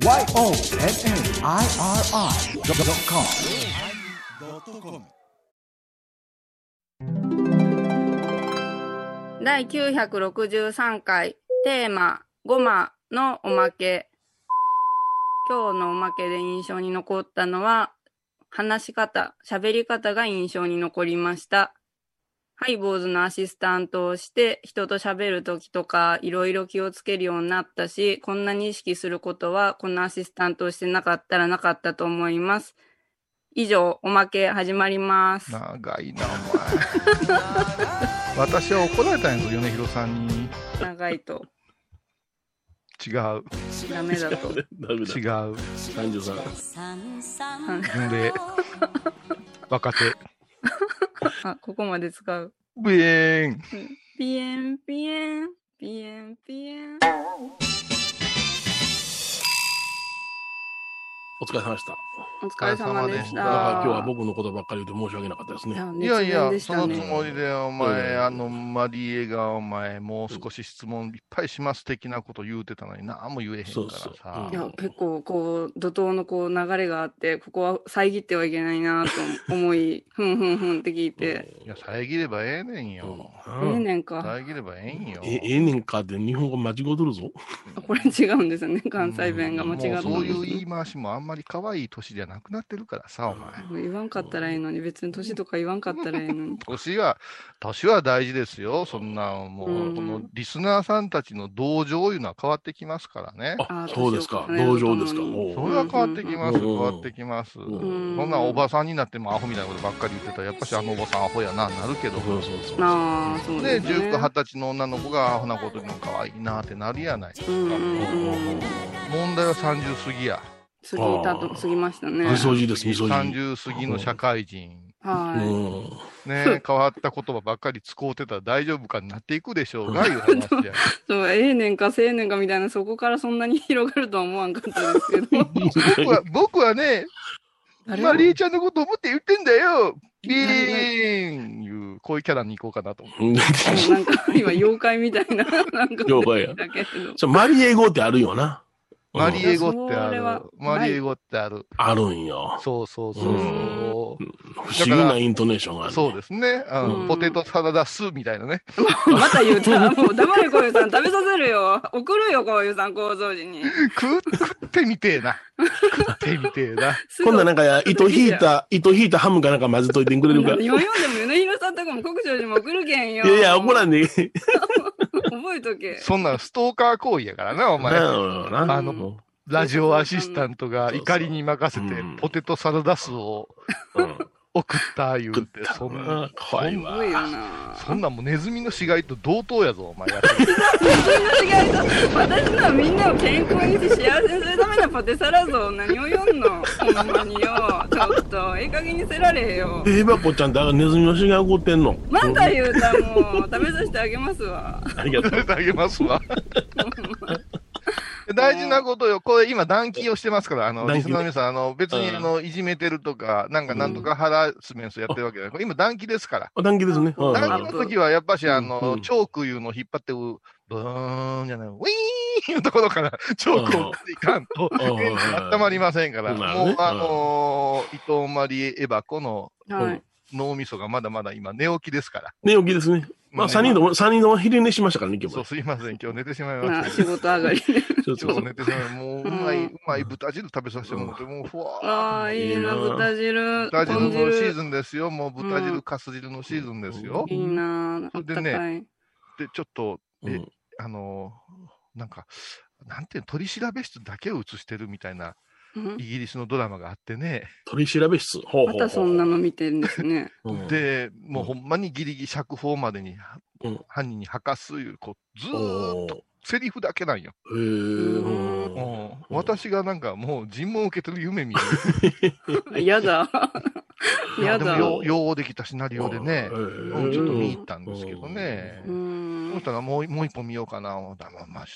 YONNIRI.com 第963回テーマ「ゴマ」のおまけ。今日のおまけで印象に残ったのは話し方喋り方が印象に残りました。ハイボーズのアシスタントをして人と喋るときとかいろいろ気をつけるようになったしこんなに意識することはこのアシスタントをしてなかったらなかったと思います以上おまけ始まります長いな、お前。私は怒られたんやぞ、米広さんに。長いと違う、ダメだと。違う。33。んで、若手。あここまで使う。ブエーン。ピエンピエン。ピエンピエンお疲れ様でした。お疲れ様でした。だから今日は僕のことばっかり言って申し訳なかったですね。いやいや、熱そのつもりで、お前、うんあの、マリエが、お前、もう少し質問いっぱいします的なこと言うてたのに、何も言えへんからそうそうさい。や結構こう怒涛のこう流れがあってここは遮ってはいけないなと思い ふんふんふんって聞いて、いや、遮ればええねんうんよ。ええねんか遮ればええんよ。えええねんかって日本語間違うとるぞ。あ これ違うんですよね関西弁が間違ったもうそういうんです言い回しもあんまり可愛い年じゃなくなってるからさ、お前。言わんかったらいいのに別に年とか言わんかったらいいのに 年は、年は大事ですよ。そんな、もう、うんこのリスナーさんたちの同情いうのは変わってきますからね。ああ、そうですか。同情ですか？それは変わってきます、うん変わってきます。うんそんなおばさんになってもアホみたいなことばっかり言ってたら、やっぱしあのおばさんアホやな、なるけど。そうそうそう。ああそうで、ですね19、20歳の女の子がアホなこと言うの可愛いなってなるやない。うんうんうん問題は30過ぎや。過ぎたと過ぎましたねみそじです、みそじ。30過ぎの社会人。はい、うん。ね、変わった言葉ばっかり使うてたら大丈夫かになっていくでしょうが、いう話や。そうええねんかせえねんかみたいなそこからそんなに広がるとは思わんかったですけど 僕は、僕はね、誰マリーちゃんのこと思って言ってんだよビーンいう、こういうキャラに行こうかなと思って。うんなんか今妖怪みたいななんか妖怪やだけどそうマリエ語ってあるよな。マリエ語ってある。マリエ語ってある。あるんよ。そうそうそうそう。不思議なイントネーションがある。そうですね。あの、うんポテトサラダスみたいなね。また言うたもう黙れこういうさん食べさせるよ送るよこういうさん構造時に食食ってみてえな。食ってみてえな。今度はなんか、糸引いた、糸引いたハムかなんか混ぜといてくれるか。い今読んでも米広さんとかも国生寺も送るけんよやいや、怒らんで。覚えとけそんなんストーカー行為やからな、お前。あのラジオアシスタントが怒りに任せてうん、ポテトサラダスをうん。送った言うて、そんな、な。怖いわ。よなそんなんもうネズミの死骸と同等やぞ、お前やってる。違いと私のはみんなを健康にして幸せにするためのポテサラ像何を読んの？ほんまによちょっとええ加減にせられへよえばこちゃんってネズミの死が起こってんの？また言うたもう食べさせてあげますわありがとう。食べてあげますわ。大事なことよ。これ今暖気をしてますから、あの、リスナーの皆さん、あの、別にうん。あの、いじめてるとか、なんかなんとかハラスメントやってるわけじゃない。今暖気ですから。お団気ですね。うんうん暖気の時はやっぱしあうの、ん。チョークいうのを引っ張って、ブーンじゃない、ウィーンいうところからチョークをいかんと、うん温まりませんから、もうあのー伊藤マリエバコのはい。脳みそがまだまだ今寝起きですから。寝起きですね。まあ、ね三人とも、三人とも昼寝しましたからね、今日そう、も。すいません。今日寝てしまいままあした。仕事上がりそうちょっとそう寝てしまい、もう、うまい、うまい豚汁食べさせてもらって、もう、ふわーああいいな豚汁豚汁のシー豚ズンですよ。もう豚汁、うんかす汁のシーズンですよ。いいなあそれでねで、ちょっと、えうんあのーなんか、なんていうの、取り調べ室だけを映してるみたいな、うんイギリスのドラマがあってね。取り調べ室。ほうほうほうまたそんなの見てるんですね。うん。で、もうほんまにギリギリ釈放までに、うん。犯人に吐かすいう、こう、ずーっとセリフだけなんよ。へえ。うんうん私がなんかもう尋問を受けてる夢見る。やだいややだでもよ、ようできたシナリオでね、うんうんちょっと見入ったんですけどね。うーんそしたらもうもう一本見ようかなまあまあ、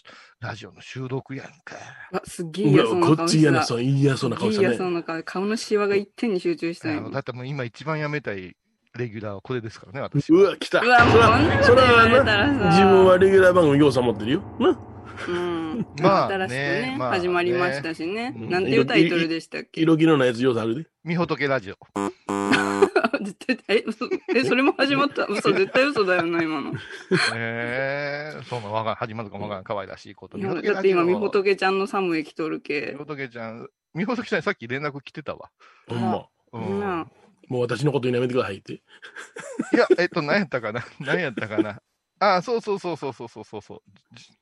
ラジオの収録やんか。あすっげえ嫌そうな顔してたこっち嫌な、そう、嫌そうな顔したすっげえ嫌そうね。な顔顔のシワが一点に集中したよあのだってもう今一番やめたいレギュラーはこれですからね、私は。うわ、来た。うわもうこんなこと言われたらさ自分はレギュラー番組、ようさん持ってるよ。な。うん。まあ新しくねねまあ始まりましたしね。うんなんていうタイトルでしたっけ？色気のないやつようさあるで。みほとけラジオ。絶対、え、嘘え、それも始まった？嘘、絶対嘘だよな、今の。えー、そのわが始まるかもわからん可愛らしいこと。だって今、みほとけちゃんの寒い来とるけみ。ほとけちゃん、みほとけちゃんにさっき連絡来てたわ。ほんま。うん。なもう私のこと言うのやめてくださいって。いや、えっと、何やったかな？何やったかな？ああ、そうそうそうそうそうそうそう。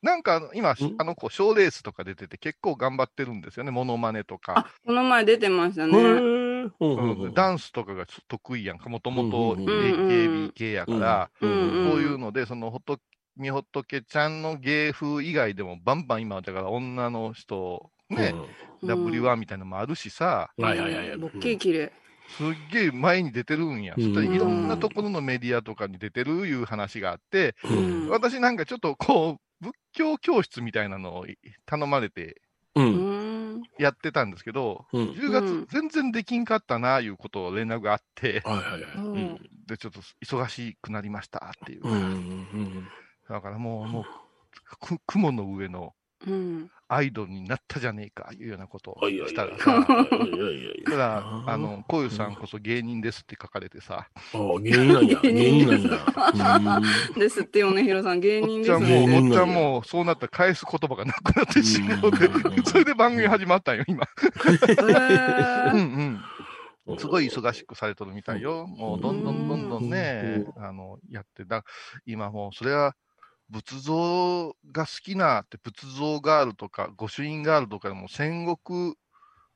なんか今、あの子、賞レースとか出てて、結構頑張ってるんですよね、ものまねとか。この前出てましたね。うん、ダンスとかが得意やんか、もともと AKB 系やから、こういうので、そのほとみほとけちゃんの芸風以外でも、バンバン今、だから女の人、ね、うん、W1 みたいなのもあるしさ。はいはいはい。ボッケー綺麗。すっげえ前に出てるんや。うんそしたらいろんなところのメディアとかに出てるいう話があって、うんうん私なんかちょっとこう、仏教教室みたいなのを頼まれて。やってたんですけど、うん。10月うん全然できんかったな、いうことを連絡があって。で、ちょっと忙しくなりましたっていう。うんうんだからもう、もう、く雲の上のうん。アイドルになったじゃねえか、いうようなことをしたらはい。さ、いやいやいやいやただ、あの、こういうさんこそ芸人ですって書かれてさ、ああ、芸人なんや。芸 芸人人なんや。ですって、米広さん、芸人ですね。もう、芸人なんやおっちゃんもう、そうなったら返す言葉がなくなってしまううんで、それで番組始まったんよ、今。へうんーうん。うんすごい忙しくされとるみたいよ。もう、どんどんどんどんね、あの、やってだ。今もう、それは、仏像が好きなって、仏像ガールとか、御朱印ガールとかでも戦国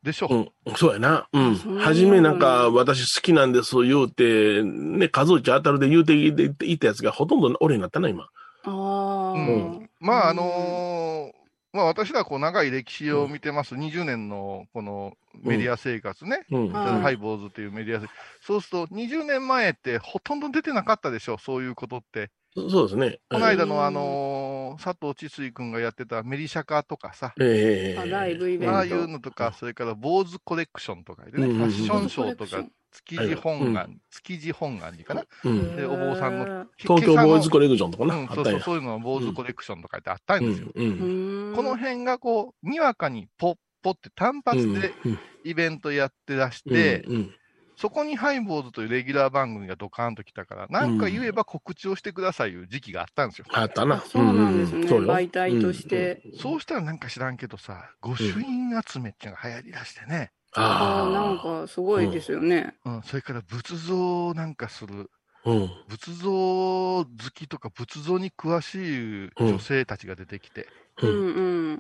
でしょ？うん、そうやな。うん。初めなんか、私好きなんです言うて、ね、数打ち当たるで言うていったやつがほとんど俺になったな、今。あうーまあ、あのーまあ私らこう長い歴史を見てます、20年のこのメディア生活ね、うん。はいハイボーズっていうメディア生活、そうすると20年前ってほとんど出てなかったでしょ、そういうことって。そそうですね。この間のうん。あのー佐藤千水君がやってたメリシャカとかさ、ええあライブイベント。ああいうのとか、それから坊主コレクションとかでね、うんファッションショーとか築地本願、は築地本願寺かな？うん。でお坊さんの東京ボーイズコレレクションとかな、うん、そうそう。そういうのは坊主コレクションとかってあったんですよ。うん。う。うんんこの辺がこう、にわかにポッポって単発でうんイベントやってらして、うんうんそこにハイボーズというレギュラー番組がドカーンと来たから、なんか言えば告知をしてくださいいう時期があったんですよ。あったな。あそうなんですね。媒体として。そうしたらなんか知らんけどさ、御朱印集めっていうのが流行りだしてね。ああ、なんあかすごいですよね。うん、それから仏像なんかする、あ。うん。仏像好きとか仏像に詳しい女性たちが出てきて、ううんんうん。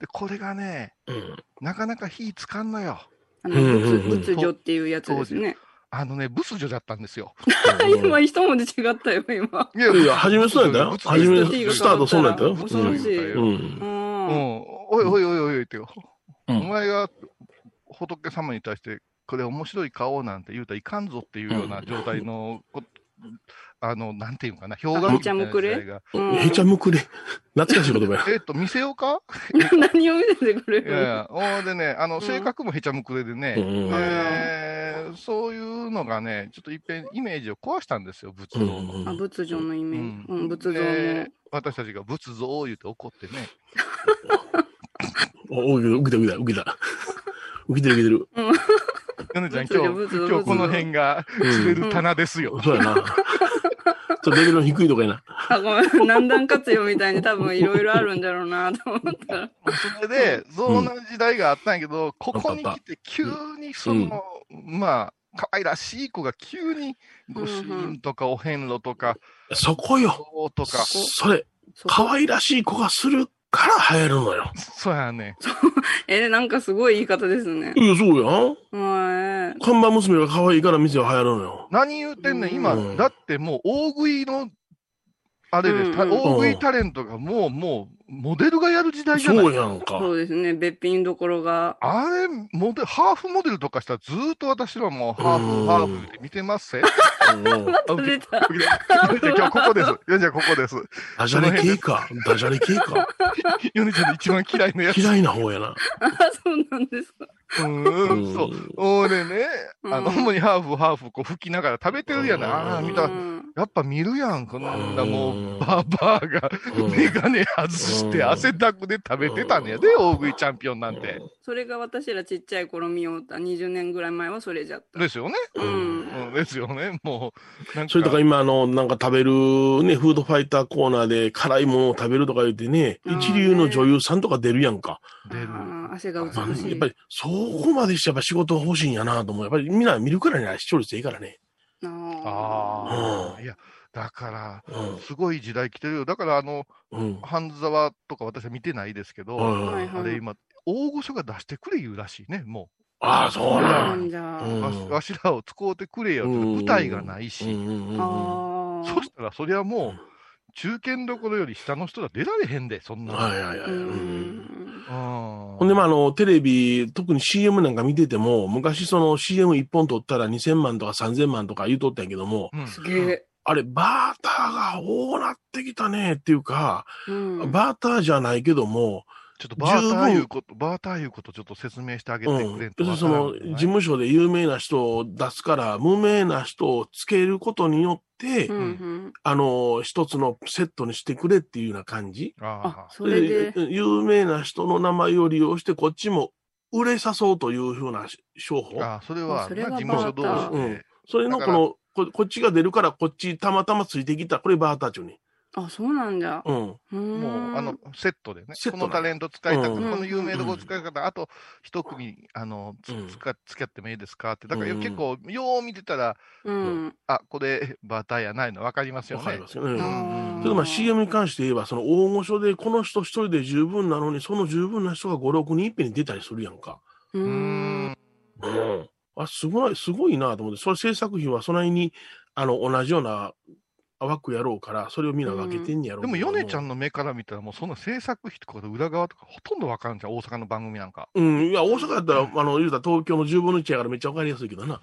で、これがね、うん。なかなか火つかんのよ。あの、うんうんうん仏仏女っていうやつですね。あのね、仏女だったんですよ。今、一文字違ったよ、今。いやいや、初めそうやったよ。仏初め、スタートそうなんやったよ。恐ろしいうん。ううんん、おいおいおいおいってよ、うんお前が仏様に対して、これ面白い顔なんて言うたらいかんぞっていうような状態の、こあの、なんていうのかな、氷河期みたいな時代が。うんへちゃむくれ？懐かしい言葉や。えっと、見せようか？何を見せてくれる？いやいや、でね、あの、ん性格もへちゃむくれでね、うんえーそういうのがね、ちょっといっぺんイメージを壊したんですよ、仏像の。あ、仏女のイメージ。ううんん、仏像でも。私たちが仏像を言うて怒ってね、お、受けた、受けた、受けた。受けてる、受けてる。ヨネちゃん、今日、今日この辺が釣れる棚ですよ。そうやな。ちょっとレベルの低いとこやな。あ、ごめん。何段活用みたいに多分いろいろあるんだろうなと思ったら。それで、そんな時代があったんやけど、ここに来て急にその、まあ、可愛らしい子が急に、ご主人とかお遍路とか、そこよ。とか、それ、そ可愛らしい子がするから流行るのよ。そうやね。え、なんかすごい言い方ですね。いや、そうやん。はい。看板娘が可愛いから店は流行るのよ。何言うてんねん、今、うんだってもう大食いの、あれです、たうんうん大食いタレントがもう、もう、モデルがやる時代じゃない？そうやんか。そうですね。べっぴんどころが。あれ、モデル、ハーフモデルとかしたらずーっと私はもう、ハーフ、うんハーフで見てますせ。うんあ出た。じゃあ今日ここです。よじゃあここです。ダジャレ系か。ダジャレ系か。ヨネちゃんの一番嫌いなやつ。嫌いな方やな。あ、そうなんですか。うーうんん、そう。俺ね、あの、うん主にハーフ、ハーフ、こう吹きながら食べてるやない。ああ、見たう。んやっぱ見るやん。こんなもうんう、バーバーが、うんメガネ外しして汗だくで食べてたんやで、大食いチャンピオンなんて。それが私らちっちゃい頃見ようた20年ぐらい前はそれじゃった。ですよね。うん。うん、ですよね。もう、なんか。それとか今、あの、なんか食べるね、フードファイターコーナーで辛いものを食べるとか言ってね、うん一流の女優さんとか出るやんか。出る。汗が美しい。やっぱり、そこまでしてやっぱ仕事欲しいんやなと思う。やっぱりみんな見るからね、視聴率いいからね。ああ、うんいや、だから、うん。すごい時代来てるよ。だから、あの、うん。半沢とか私は見てないですけど、はいはいあれ今、大御所が出してくれ言うらしいね、もああ、そうななんんじゃ。うんう。わしわしらを使うてくれよって、舞台がないし、うんうんうんうんああ。そしたらそりゃもう、中堅どころより下の人が出られへんで、そんな。はいはいはい。ううんん。ほほんで、まあ、あの、テレビ、特に CM なんか見てても、昔その CM 一本撮ったら2000万とか3000万とか言うとったんやけども、うんすげえ。あれ、バーターが多なってきたねっていうか、うん。バーターじゃないけども、ちょっとバーターいうこと、バーターいうことちょっと説明してあげてうんくれん。と要するにその、事務所で有名な人を出すから、無名な人をつけることによって、うんうん。あの、一つのセットにしてくれっていうような感じ。ああ、それで？有名な人の名前を利用して、こっちも売れさそうというふうな商法。あ、それは、それはな事務所同士でうん。それのこの、ここっちが出るから、こっちたまたまついてきた。これバーターチュに。あ、そうなんじゃ。うん。うもう、あの、セットでね。セットこのタレント使いたく、うんこの有名どころ使い方、あと一組、あの、つうん使付き合ってもいいですかって。だからうん結構、よう見てたら、うん。あ、これ、バーターやないの分かりますよねわかり。ますよね。ううんんけどまあ CM に関して言えば、その大御所でこの人一人で十分なのに、その十分な人が5、6人いっぺんに出たりするやんか。う。うんん。うん。あ、すごい、すごいなと思って、それ制作費はそないに、あの、同じような枠やろうから、それをみんな分けてんねやろうでも、けどヨネちゃんの目から見たら、もうそんな制作費とか裏側とかほとんど分かるんじゃん、大阪の番組なんか。うん、いや、大阪やったら、あの、言うたら東京の10分の1やからめっちゃ分かりやすいけどな。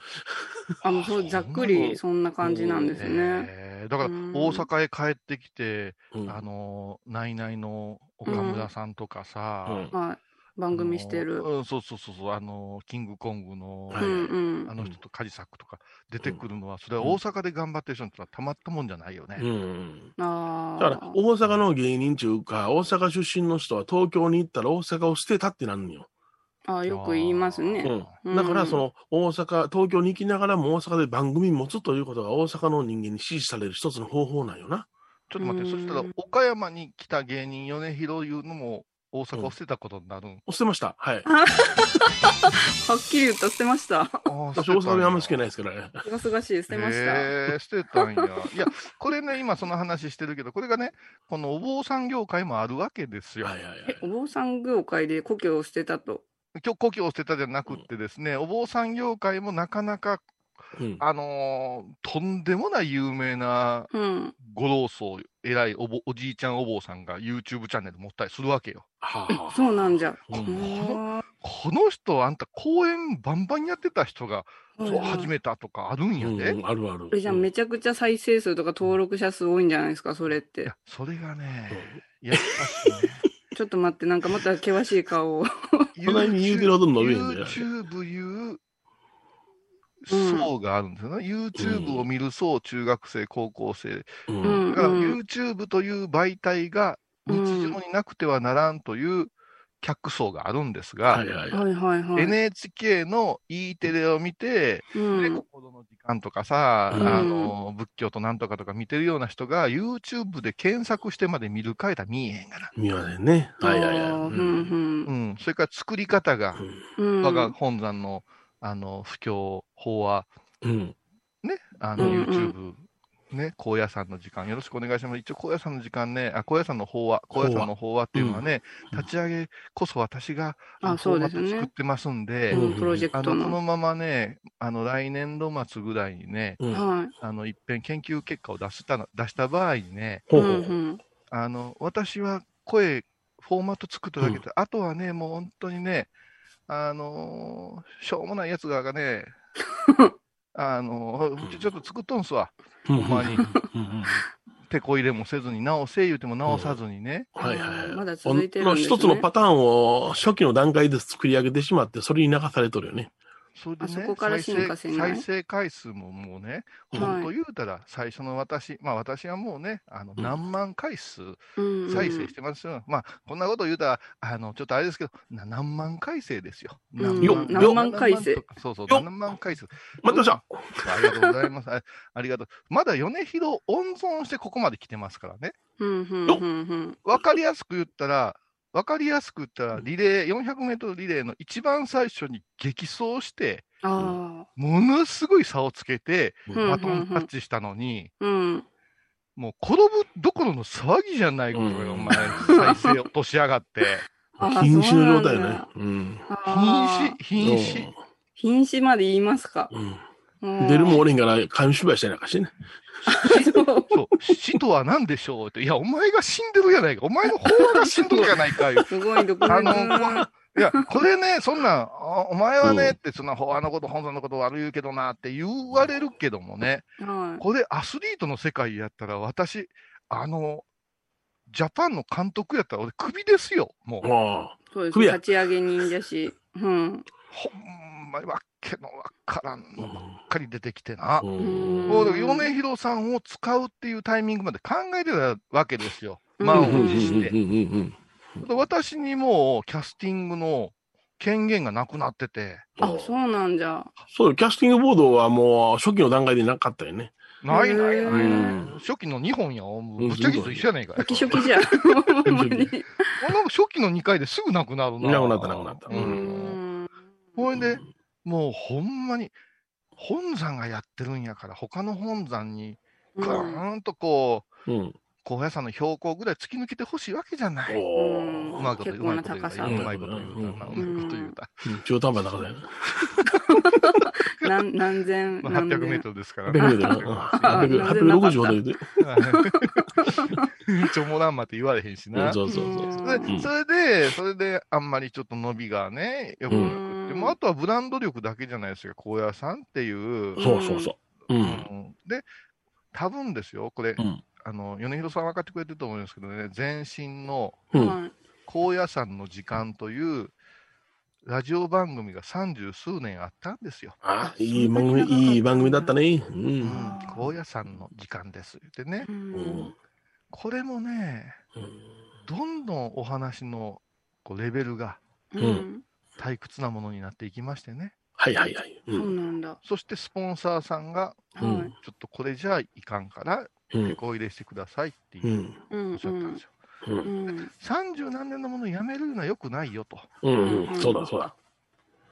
あの、そう、ざっくりそんな感じなんですね。えーだから、うん大阪へ帰ってきて、うん。あの、ナイナイの岡村さんとかさ、うんはい。番組してるうん、そうそうそうそう、あの、キングコングの、はいあ。の人とカジサックとか出てくるのは、それは大阪で頑張ってる人にとってはたまったもんじゃないよね。うん。ああ。だから、大阪の芸人っていうか、大阪出身の人は東京に行ったら大阪を捨てたってなるのよ。ああ、よく言いますね。うん。だから、その、大阪、東京に行きながらも大阪で番組持つということが大阪の人間に支持される一つの方法なんよな。ちょっと待って、うんそしたら岡山に来た芸人、米広いうのも大阪を捨てたことになるん？捨てました。はい。はっきり言った、捨てました。あー私、大阪にあんまり好きないですからね。すがすがしい、捨てました。へー捨てたんや。いや、これね、今その話してるけど、これがね、このお坊さん業界もあるわけですよ。はいはいはいえ、。お坊さん業界で故郷を捨てたと？今日故郷を捨てたじゃなくってですね、お坊さん業界もなかなか、うん。あのーとんでもない有名なうん。ご老僧、偉いおぼおじいちゃんお坊さんが YouTube チャンネル持ったりするわけよ。はあはあそうなんじゃ。うんうんこの人、あんた講演バンバンやってた人が、そう始めたとかあるんやで。うん、あるある。えじゃあめちゃくちゃ再生数とか登録者数多いんじゃないですか、それっていや。、それがね、やっぱしね、ちょっと待って、なんかまた険しい顔を。そんなに言うてるほど伸びへんね YouTube いううん層があるんですよね。YouTube を見る層、中学生、高校生。う。うんんだからうん YouTube という媒体が日常になくてはならんという客層があるんですが。NHK の E テレを見て、で、うん。心の時間とかさ、うんあの、仏教となんとかとか見てるような人が YouTube で検索してまで見るかいたら見えへんがな。見ませんね。はいはいはい。ううんんうん。それから作り方が、うん。我が本山の、あの、布教法は、うん。ね、あの、うんうん YouTube、ね、高野山の時間、よろしくお願いします。一応、高野山の時間ね、あ、高野山の法話、高野山の法話っていうのはね、うん立ち上げこそ私が、作ってますんで、うんプロジェあの、クトの。このままね、あの、来年度末ぐらいにね、うん。はい。あの、一遍研究結果を出したの、出した場合にね、うん。あの、私は声、フォーマット作っただけで、あとはね、もう本当にね、あのーしょうもないやつらがね、あのーうちちょっと作っとんすわ。ほんまにうんうん手こ入れもせずに、直せ言うても直さずにね。はいはいはい。まだ続いてるんですね一つのパターンを初期の段階で作り上げてしまって、それに流されとるよね。それでね、再生再生回数ももうね、はい本当言うたら、最初の私、まあ私はもうね、あのうん何万回数うんうん再生してますよ。まあ、こんなこと言うたら、あの、ちょっとあれですけど、な何万回生ですよ。うんよ何万回生何万とかそうそう、よ何万回数。待ってました。ありがとうございます。あありがとう。まだ米広温存してここまで来てますからね。うんうんうんうんわかりやすく言ったら、わかりやすく言ったら、リレー、400メートルリレーの一番最初に激走して、あものすごい差をつけて、うんバトンタッチしたのに、あ、うん。もう転ぶどころの騒ぎじゃないことよ、うん。お前、再生落としやがって。あ瀕死の状態ね。瀕死、瀕死。瀕死まで言いますか。出るもおれんから、紙芝居したりなんかしてね。そう死とは何でしょうって、いや、お前が死んでるやないか、お前の方が死んでるやないか、すごい毒あの舌。いや、これね、そんなお前はね、うんって、そんな、ほあのこと、本さんのこと悪い言うけどなって言われるけどもね、はこれアスリートの世界やったら、私、あの、ジャパンの監督やったら、俺、クビですよ、もう。そうです。立ち上げ人だし。うん。ほんまにわけのわからんあ。のばっかり出てきてな。米広さんを使うっていうタイミングまで考えてたわけですよ。うん満うんを持して。私にもうキャスティングの権限がなくなってて、あ、そうなんじゃ。そうよ、キャスティングボードはもう初期の段階でなかったよね。ないないない。初期の2本や、ぶっちゃけと一緒やないかい。初期初期じゃ。ほんまに。なんか初期の2回ですぐなくなるな。なくなったなくなった。ほいで、もうほんまに、本山がやってるんやから、他の本山に、ぐーんとこう、うん。高野山の標高ぐらい突き抜けてほしいわけじゃない。おうんうまいこと言う、うまいこと言うた。結構な高さうまいこと言うた。ううんまいこと言うた。何何千、まあ、何800メー千。トルですから800メートル。あ800 860ほど言うて。ちょもらんまって言われへんしな。そうそうそう。でうんそれで、それで、あんまりちょっと伸びがね、よくなくて、うんもうあとはブランド力だけじゃないですか、高野山っていう。そうそうそう。う。うんんで、多分ですよ、これ、うんあの、米広さん分かってくれてると思うんですけどね、前身の高野山の時間という、ラジオ番組が三十数年あったんですよ。あ、いい番組、いい番組だったね。う。うんん、高野山の時間です。言ってねう。。うんん。これもね、どんどんお話のこうレベルがうん。退屈なものになっていきましてね。はいはいはい。う。そうんなんだ。そしてスポンサーさんが、うんはい。ちょっとこれじゃいかんから、うん手。こ入れしてくださいってう。いうんうんおっしゃったんですよ。うん。うん。三十何年のものをやめるのは良くないよと。うん。うんそうだそうだ。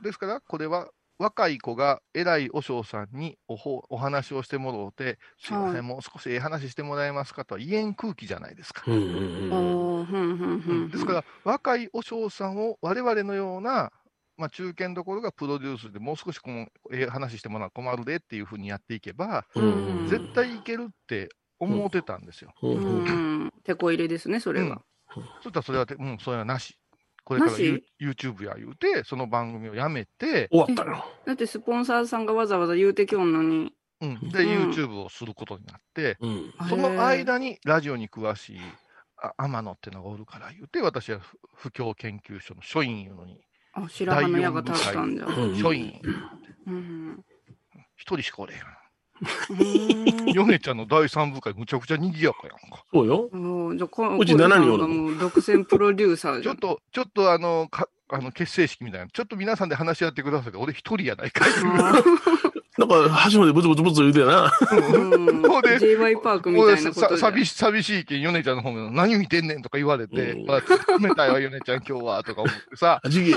ですから、これは若い子が偉い和尚さんにおほお話をしてもろうて、すいません、はいもう少しええ話してもらえますかとは言えん空気じゃないですか。うんうんあうん。あ、ふんふんふん。ですから、若い和尚さんを我々のような、まあ、中堅どころがプロデュースでもう少しこのええ話してもらうの困るでっていうふうにやっていけば、うん絶対いけるって思ってたんですよ。うんうんうん。手こ入れですね、それは。そしたらそれはて、うん、それはなし。これから YouTube や言うて、その番組をやめて、終わったよ。だってスポンサーさんがわざわざ言うてきょんのに。うん、で、うん YouTube をすることになって、うん。その間にラジオに詳しいあ天野ってのがおるから言うて、私は不況研究所の書院いうのに、あ、白羽の矢が立ったんじゃ。うん書院、うん。一人しかおれへん。うんヨネちゃんの第三部会、むちゃくちゃ賑やかやんか。そうよ。うんじゃあこうち7こういうの人おるがもう独占プロデューサーじゃん。ちょっと、ちょっとあの、かあの結成式みたいな、ちょっと皆さんで話し合ってください。俺一人やないかい。なんか、端までブツブツブツ言うてな。うん。そうで JY パークみたいなこと寂し寂しいけん、ヨネちゃんの方も何見てんねんとか言われて、うん。まあ、冷たいわ、ヨネちゃん今日は、とか思ってさ、あじげえ。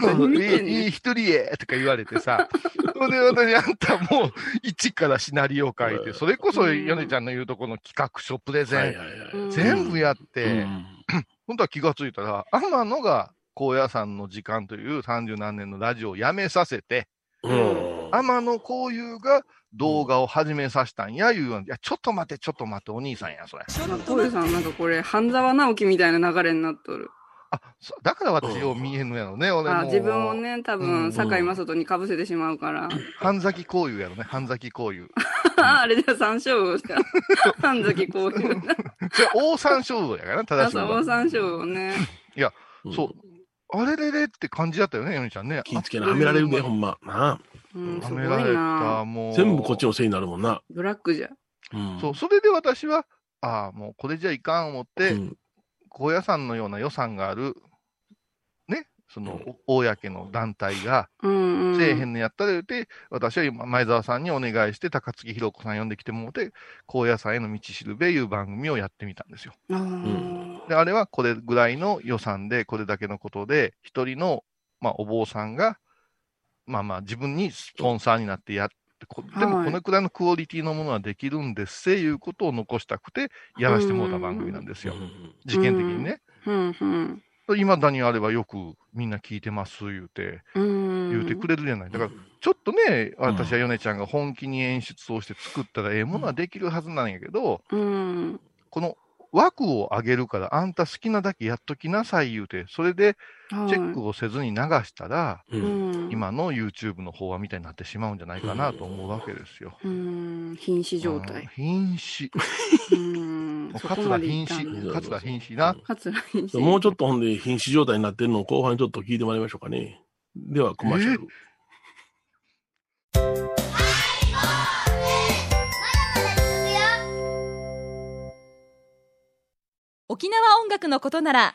何見てんねんいい、いい一人へとか言われてさ、それで私、あんたもう一からシナリオ書いて、それこそヨネちゃんの言うとこの企画書、プレゼン、全部やって、うん。本当は気がついたら、天野が高野山の時間という三十何年のラジオをやめさせて、うん。天野幸雄が動画を始めさせたんや、いうようないや、ちょっと待って、ちょっと待って、お兄さんや、それ。まあ、トイさんなんかこれ、半沢直樹みたいな流れになっとる。あ、そだから私よう見えんのやろね、俺も。あ自分を。ね、多うん分、堺雅人に被せてしまうから。半崎幸雄やろね、半崎幸雄。あれじゃ三章魚しか。半崎こういう。じゃあ、大山椒魚やからな、正しいのは朝大三章魚ね。そう。あれれれって感じだったよね、ヨネちゃんね。気ぃつけな、はめられるで、ほんま。なあうん、すごいはめられた、な。もう。全部こっちのせいになるもんな。ブラックじゃ。うん。そう、それで私は、ああ、もうこれじゃいかん思って、うん高野山のような予算がある、ね、その、お公の団体が。せえへんのやったら言うて、私は今、前澤さんにお願いして、高槻ひろ子さん呼んできてもらって、高野山への道しるべいう番組をやってみたんですよ。で、あれはこれぐらいの予算で、これだけのことで、一人の、まあ、お坊さんが、まあまあ、自分にスポンサーになってやって、こでもはいこのくらいのクオリティのものはできるんですせいうことを残したくて、やらしてもらった番組なんですよ。事件的にね。いまだにあればよくみんな聞いてます言うて、うん。言うてくれるじゃない。だから、ちょっとね、私は米ちゃんが本気に演出をして作ったらええものはできるはずなんやけど、うん。この枠を上げるから、あんた好きなだけやっときなさい言うて、それではいチェックをせずに流したら。今の YouTube の法話みたいになってしまうんじゃないかなと思うわけですよ。うん。瀕死状うん態。瀕死。うん。そこ桂ま瀕死。桂瀕死な。桂瀕死。もうちょっとほんで瀕死状態になってるのを後半ちょっと聞いてもらいましょうかね。では、コマーシャル。沖縄音楽のことなら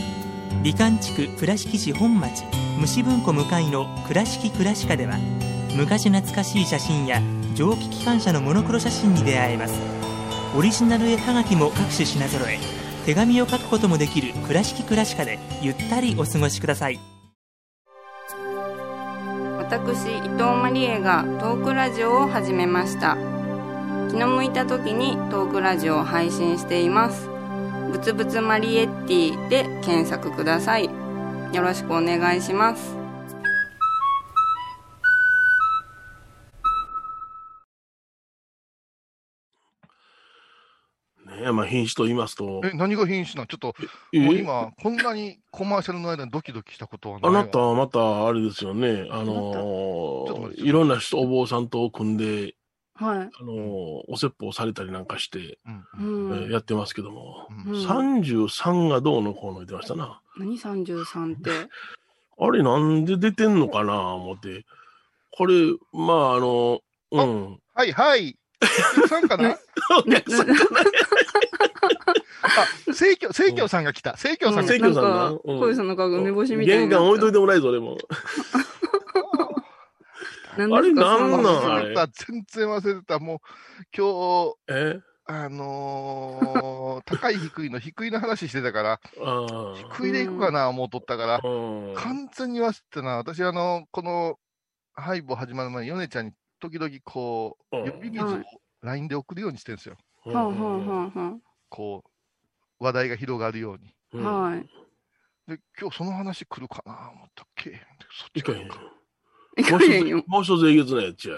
美観地区倉敷市本町虫文庫向かいの「倉敷倉歯科」では昔懐かしい写真や蒸気機関車のモノクロ写真に出会えます。オリジナル絵はがきも各種品揃え手紙を書くこともできる「倉敷倉歯科」でゆったりお過ごしください。私伊藤マリエがトークラジオを始めました。気の向いた時にトークラジオを配信しています。ぶつぶつマリエッティで検索ください。よろしくお願いします。ねえ、まあ、瀕死と言いますと、え、何が瀕死なん？ちょっと、えもう今、こんなにコマーシャルの間にドキドキしたことはないわ。あなたはまた、あれですよね、あのーいろんな人、お坊さんと組んで、はいあのーお説法されたりなんかして、うんうんえーやってますけども、うんうん33がどうのこうの言ってましたな。何33って？あれなんで出てんのかな思って。これ、まあ、あの、うん。はいはい。さんかな？お客さんかな？あ、聖教、聖教さんが来た。聖教さんが来た。聖教さんななんかうん小遊さんの顔が梅干しみたいなった関置いといてもらえぞ、でも。あれ何なんなん？そあれ。全然忘れてた。もう、今日、え？あのー 高い低いの低いの話してたから。低いでいくかな思うとったから、うん完全に忘れてたな。私、あの、この、ハイボ始まる前に、ヨネちゃんに時々こう、うん呼び水をはい LINE で送るようにしてるんですよ。こう、話題が広がるように。あはいで、今日その話来るかな思ったっけ？そっちかもう一つかへんよ、もう一つえげつないやつや。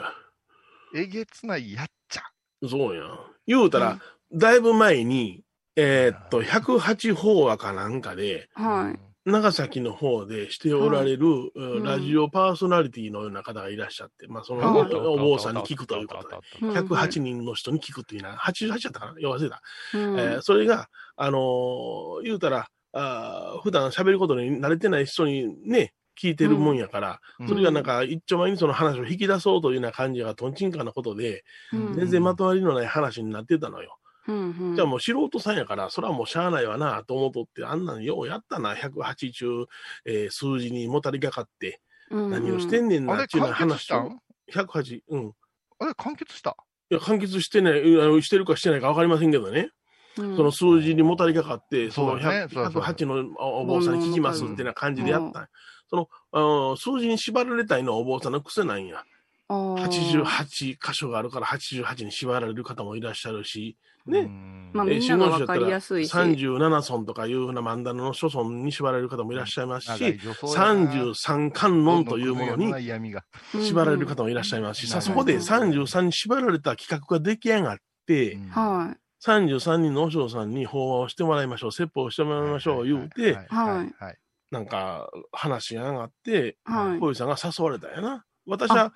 えげつないやっちゃ。そうやん。言うたら、だいぶ前に、えーっと、108法話かなんかで、はい長崎の方でしておられる、うんうんラジオパーソナリティのような方がいらっしゃって、まあ、その、はいお坊さんに聞くということで、うん108人の人に聞くっていうな、88だったかなよ忘れた。うんえーそれが、あのー言うたら、あー普段喋ることに慣れてない人にね、聞いてるもんやから、うん。それがなんか一丁前にその話を引き出そうというような感じがとんちんかんなことで、うん。全然まとまりのない話になってたのよ。うんうん。じゃあもう素人さんやから、それはもうしゃあないわなと思うとって、あんなんようやったな、108中、えー数字にもたりかかって、何をしてんねんなっていう話を。ん？108、うん。いあれ、完結した？や、完結してない、うんしてるかしてないか分かりませんけどね。うん。その数字にもたりかかって、そのそうだね。100そうそう。108のおお坊さんに聞きますってな感じでやったんやその、数字に縛られたいのはお坊さんの癖なんや。あー。88箇所があるから88に縛られる方もいらっしゃるし、ね。うん。まあえーみんながわかりやすいし。37村とかいうふうな漫談の諸村に縛られる方もいらっしゃいますし、長い女装やな。33観音というものに。縛られる方もいらっしゃいますし、さそこで33に縛られた企画が出来上がって、うん。は33人の和尚さんに法話をしてもらいましょう、説法をしてもらいましょう言うて、はいなんか話が上がって、はい。小遊さんが誘われたんやな。私は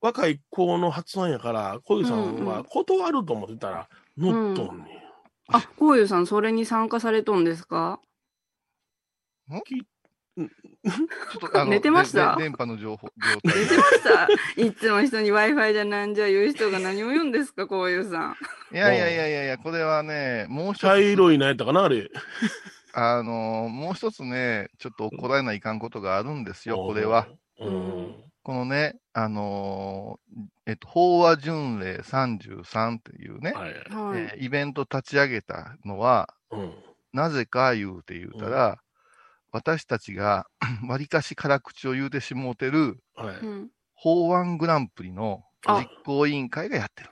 若い子の発案やから、小遊さんは断ると思ってたら、乗っとんねん。あ、こういうさん、それに参加されとんですか？ちょっとあの寝てました？電波の情報、状態。出てました？いつも人に Wi-Fi じゃなんじゃ言う人が何を言うんですか、こういうさん。いやいやいやいやいや、これはね、もう一つ、茶色いなやったかな、あれ。あの、もう一つね、ちょっと怒られないかんことがあるんですよ、これは。うん。このね、あのーえっと、法話巡礼33っていうね、はい。はい。えーイベント立ち上げたのは、うん。なぜか言うて言うたら、私たちが わりかし辛口を言うてしもうてるはい。うん法案グランプリのあ実行委員会がやってる。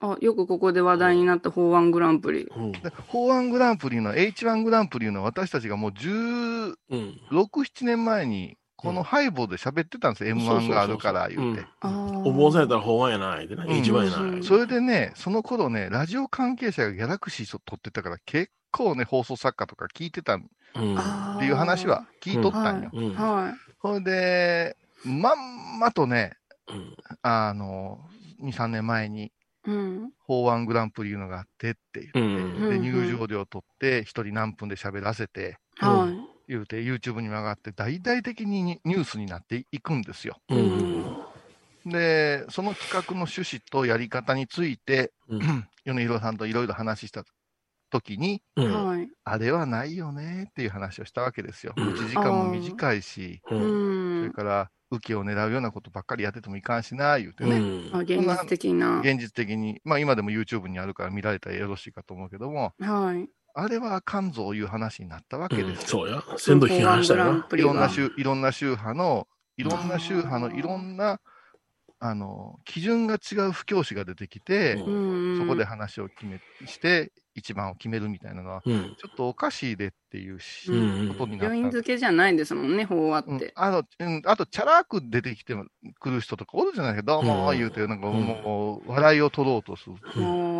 あ、よくここで話題になった法案グランプリ。うん。で法案グランプリの H1 グランプリいうのは私たちがもう16、うん。7年前にこのハイボーで喋ってたんですよ。そうそうそう M1 があるから言うて。あお坊さんやったら法案やないでな、うん一番やなうんい。それでね、その頃ね、ラジオ関係者がギャラクシーを撮ってたから結構ね、放送作家とか聞いてたっうん。ていう話は聞いとったんよ。うん。はそれで、まんまとね、うんあの、2、3年前に。法案グランプリいうのがあってって言って、うん。で、うん。入場料取って、一人何分で喋らせて、は言うて、YouTube にも上がって、大々的にニュースになっていくんですよ。うん。で、その企画の趣旨とやり方について、うん。米広さんといろいろ話した時に、い。うん。はい。あれはないよねっていう話をしたわけですよ。うん持ち時間も短いし、う。うんん。それから、受けを狙うようなことばっかりやっててもいかんしな、言うてね。うんあ、現実的な。現実的に、まあ今でも YouTube にあるから見られたらよろしいかと思うけども、はい。あれはあかんぞいう話になったわけうんですよ。そうや。先度批判したよな。いろんな宗、いろんな宗派の、いろんな宗派のいろんな、あの、基準が違う布教師が出てきて、うんうん。そこで話を決め、して、一番を決めるみたいなのは、うん。ちょっとおかしいでっていうし、うんことになった病院付けじゃないですもんね、法話うんって。あの、うん、あと、チャラく出てきてくる人とかおるじゃないか、どうもうん言うて、なんかうんもう、笑いを取ろうとする。おー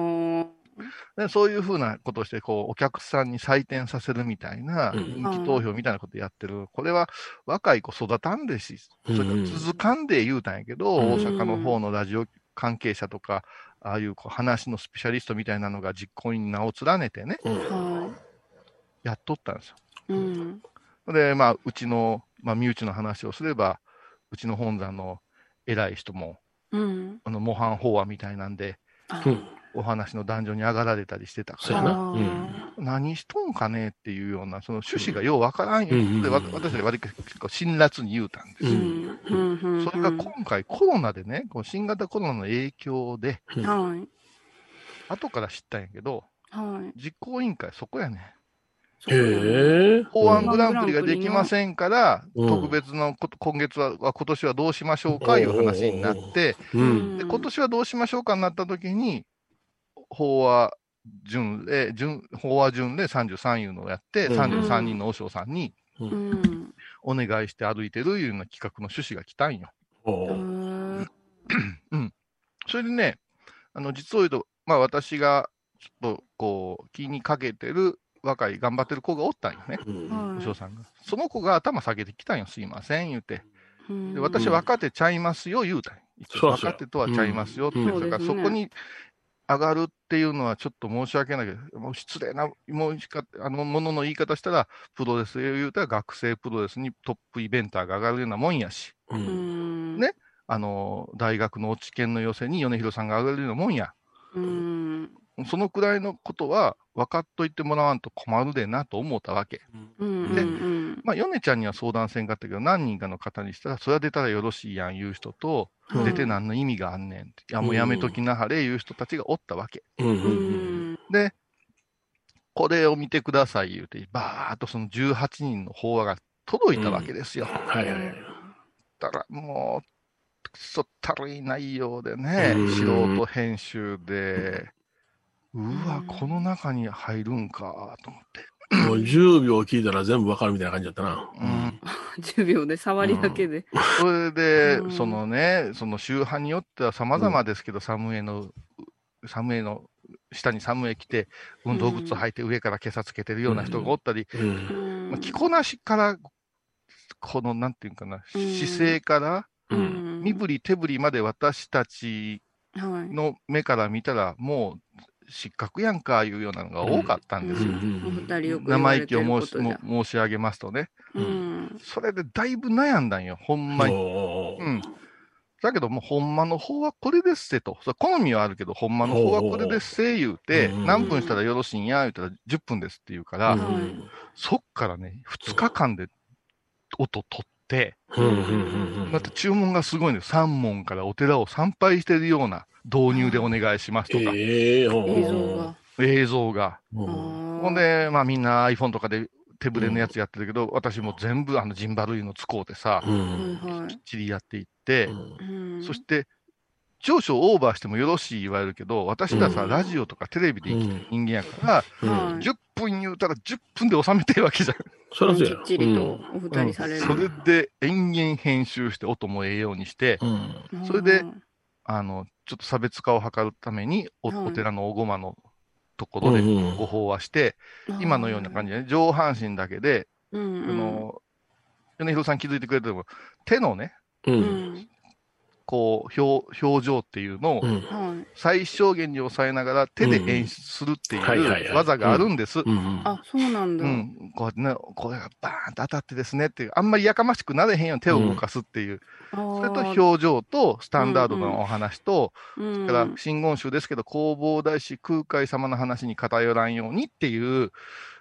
でそういうふうなことをして、こう、お客さんに採点させるみたいな、うん人気投票みたいなことやってる。これは若い子育たんでし、それから続かんで言うたんやけど、うん大阪の方のラジオ関係者とか、ああいうこう話のスペシャリストみたいなのが実行委員に名を連ねてね、やっとったんですよ。い。うん。で、まあ、うちの、まあ、身内の話をすれば、うちの本山の偉い人も、うん。あの、模範法話みたいなんで、あうん。お話の男女に上がられたりしてたから、そうん。何しとんかねっていうような、その趣旨がようわからんよ、うんでわ私たち割と辛辣に言うたんですうよ。ん。うん。うん。それが今回コロナでね、この新型コロナの影響で、はい。後から知ったんやけど、はい。実行委員会そこやね。へえ。法案グランプリができませんから、うん特別のこと今月は、今年はどうしましょうかいう話になって、うん。で今年はどうしましょうかになった時に、法話順で、順法話順で33いうのをやって、うん。33人の和尚さんにうん。お願いして歩いてるいうような企画の趣旨が来たんよ。おうーん。それでね、あの実を言うと、まあ、私がちょっとこう気にかけてる若い頑張ってる子がおったんよね、うん。和尚さんが。その子が頭下げてきたんよ、すいません言うて。うん。で私は若手ちゃいますよ、言うたんよ。若手とはちゃいますよって、うん。だからそこに上がるっていうのはちょっと申し訳ないけど、もう失礼な、もうしかあのものの言い方したら、プロレスで言うたら学生プロレスにトップイベンターが上がるようなもんやし、う。うんん。ねあの大学の落ち研の予選に米広さんが上がれるようなもんや。うん。そのくらいのことは分かっといてもらわんと困るでなと思ったわけ。うん。でうん。まあ、米ちゃんには相談せんかったけど、何人かの方にしたら、それは出たらよろしいやん言う人と、うん出て何の意味があんねんって、いや、もうやめときなはれ言う人たちがおったわけ。うん。で、これを見てください言うて、ばーっとその18人の法話が届いたわけですよ。はいはいはい。だからもう、くそったるい内容でね、うん素人編集で、うわ、この中に入るんかと思って。もう10秒聞いたら全部わかるみたいな感じだったな。うん、10秒で触りだけで。それで、うんそのね、その宗派によっては様々ですけど、サムエの、サムエの下にサムエ来て、運動靴履いて上から今朝つけてるような人がおったり、うん。まあ着こなしから、この、なんていうかな、うん姿勢から、うん身振り手振りまで私たちはい。の目から見たら、もう失格やんか、いうようなのが多かったんですよ。お二人よく言生意気を申し申し上げますとね。うん。それでだいぶ悩んだんよ、ほんまに。うん。だけどもう、ほんまの方はこれですせと。それ好みはあるけど、ほんまの方はこれですせ言うて、うん何分したらよろしいんや、言うたら10分ですって言うから、そっからね、2日間で音取って、うんうんうんうんだって注文がすごいんです。三門からお寺を参拝してるような導入でお願いしますとか、映像が。映像が。うんほんで、まあみんな iPhone とかで手ぶれのやつやってるけど、私も全部あのジンバルイの使うてさ、きっちりやっていって、うん。そして、長所オーバーしてもよろしい言われるけど、私らさ、うん。ラジオとかテレビで生きてるうん。人間やから、うん。はい10分言うたら10分で収めてるわけじゃん。そらそうやきっちりとお二人される。それで延々編集して音もええようにして、うん。それであの、ちょっと差別化を図るためにお、はいお寺のおごまのところでうんご法話して、今のような感じで、ね、上半身だけで、じ。うん。あの、米広さん気づいてくれても、手のね、ううんん。こう、表、表情っていうのを。最小限に抑えながら手で演出するっていう技があるんです。うん。あ、そうなんだ。うん。こうやってね、これがバーンと当たってですねっていう、あんまりやかましくなれへんように手を動かすっていう、それと表情とスタンダードのお話と、うんだから、真言宗ですけど、弘法大師空海様の話に偏らんようにっていう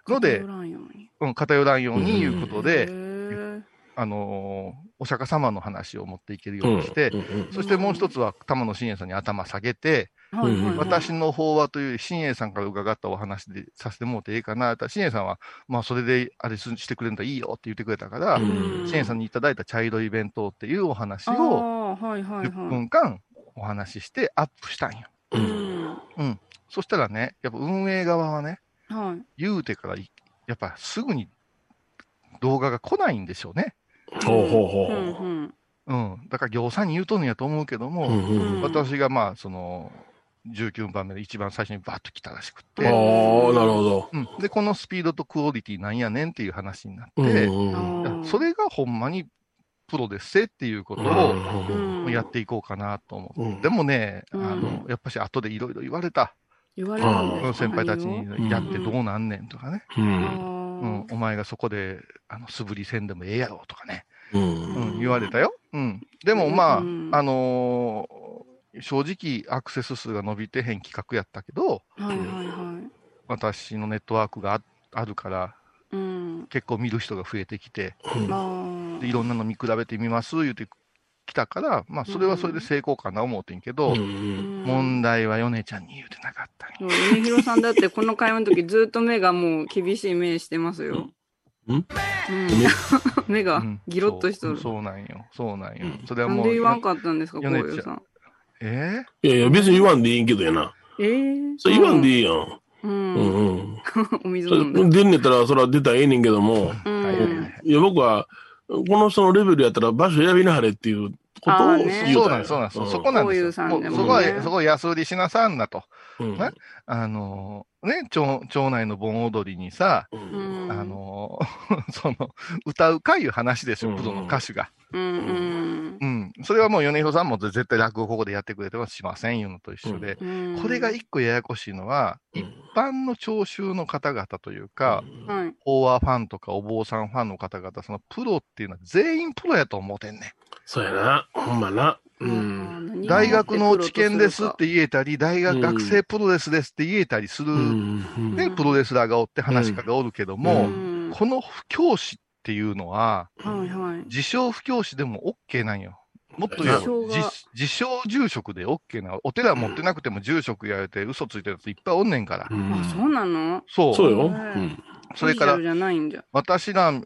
ので偏、らんように。うん、偏らんようにいうことへで、ーあのーお釈迦様の話を持っていけるようにして、うんうんそしてもう一つは玉野真栄さんに頭下げて、はいはいはい私の法話というより、真栄さんから伺ったお話でさせてもらっていいかなって、真栄さんは、まあそれであれしてくれるんだらいいよって言ってくれたから、うん真栄さんにいただいた茶色い弁当っていうお話あをーはいはい10はい。分間お話ししてアップしたんよ。ううんん。うん。そしたらね、やっぱ運営側はね、はい。言うてからい、やっぱすぐに動画が来ないんでしょうね。ほうほうほううんほうんうん。だから業者に言うとんやと思うけどう。も、うんうん私がまあ、その、19番目で一番最初にバッと来たらしくああ、て、なるほど。うん。で、このスピードとクオリティなんやねんっていう話になって、うんいうんそれがほんまにプロですせっていうことうをやっていこうかなと思って。うんでもね、あうんの、やっぱし後でいろいろ言われた。言われるん先輩たちにんやってどうなんねんとかね。う何をうんん。お前がそこで、あの、素振りせんでもええやろとかね。ううんん、言われたよ。うん。でもまあ、うんあのー正直アクセス数が伸びてへん企画やったけど、はいはいはい。私のネットワークがああるから、うん。結構見る人が増えてきて、あでいろんなの見比べてみます、言うてきたから、まあ、それはそれで成功かな思うてんけど、うん問題は米ちゃんに言うてなかったんよ。米広さんだってこの会話の時ずっと目がもう厳しい目してますよ。うん？うん 目がうんギロッとしとる。そうそうなんよ。そうなんよ。うんそれはなんもう。で言わんかったんですか、こういうさん。えいやいや、別に言わんでいいけどやな。えー、そう言わんでいいやん。う。うんんうん。お水そ飲ん出んねったら、それは出たらええねんけども、うーはいはいん。はいいや、僕は、この人のレベルやったら場所選びなはれっていうそうなんです、そうなんです。んそこなんですよ。そこは、そこは安売りしなさんなと。うんねあのーね、町町内の盆踊りにさ。あのー その、歌うかいう話ですよ、うんプロの歌手が。うん。それはもう米広さんも絶対落語ここでやってくれてはしませんいうのと一緒で。うん。これが一個ややこしいのは、うん一般の聴衆の方々というか、はい。法話ファンとかお坊さんファンの方々、そのプロっていうのは全員プロやと思うてんねそうやな。ほんまな。うん。大学の知見ですって言えたり、大学、うん学生プロレスですって言えたりする、うんね、プロレスラーがおって話し家がおるけども、うんこの不教師っていうのは。自称不教師でも OK なんよ。もっと言う自称が自自称住職で OK な。お寺持ってなくても住職やれて嘘ついてるやついっぱいおんねんから。うんあ、そうなの？そう。そうよ。ううんん。それからオフィシャルじゃないんじゃ。私なん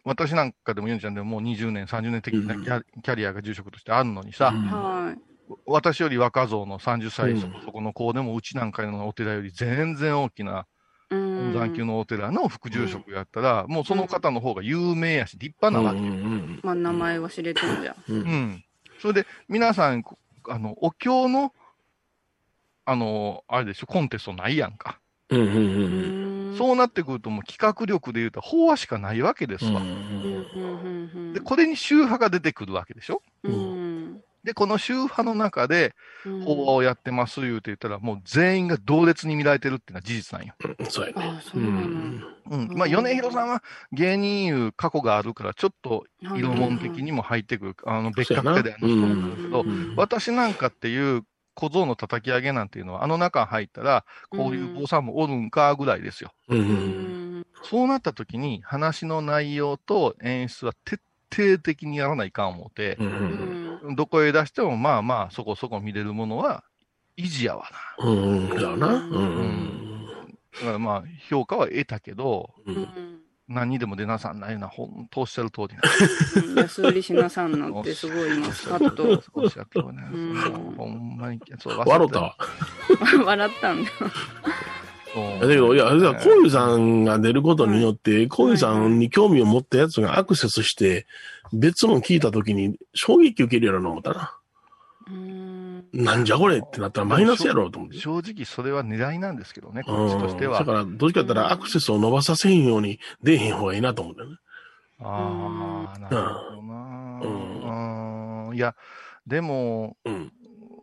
かでもユンちゃんでももう20年、30年的なキャ,、キャリアが住職としてあるのにさ、うんはい。私より若造の30歳そこの子でもうちなんかのお寺より全然大きなうん残級のお寺の副住職やったら、もうその方の方が有名やし、立派なわけ。うんうんまあ、名前は知れてるじゃん。うんうんうん。それで、皆さん、こあの、お経の、あの、あれでしょ、コンテストないやんか。うんうんうんそうなってくると、もう企画力で言うと、法話しかないわけですわ。で、これに宗派が出てくるわけでしょ？うん。で、この宗派の中で、うん。法話をやってます言うて言ったら、もう全員が同列に見られてるっていうのは事実なんよ。そうやね。うん。まあ、米広さんは芸人いう過去があるから、ちょっとはい色物的にも入ってくる、あの、別格である人なんですけどう、ん。私なんかっていう小僧の叩き上げなんていうのは、あの中入ったら、こういう坊さんもおるんかぐらいですよ。うん。そうなった時に、話の内容と演出は徹底的にやらないかん思ってう、うん。んどこへ出しても、まあまあ、そこそこ見れるものは、維持やわな。うん。だよな。うん。だからまあ、評価は得たけど、ううんん何にでも出なさんないな、ほんとおっしゃる通りな。う ん安売りしなさんのってすごい今スカッと。おっしゃるほんまに、そう笑った？わ。笑ったんだ。だけど、いや、じゃあこういうさんが出ることによって、こういうさんに興味を持ったやつがアクセスして、別の聞いたときに衝撃受けるやろな思ったな。うんなんじゃこれってなったらマイナスやろうと思って。正直それは狙いなんですけどね、こっちとしてはうんだ。から、どっちかって言ったらアクセスを伸ばさせんように出えへん方がいいなと思ってね。ああ、なるほどな。うんうん。いや、でも、うん。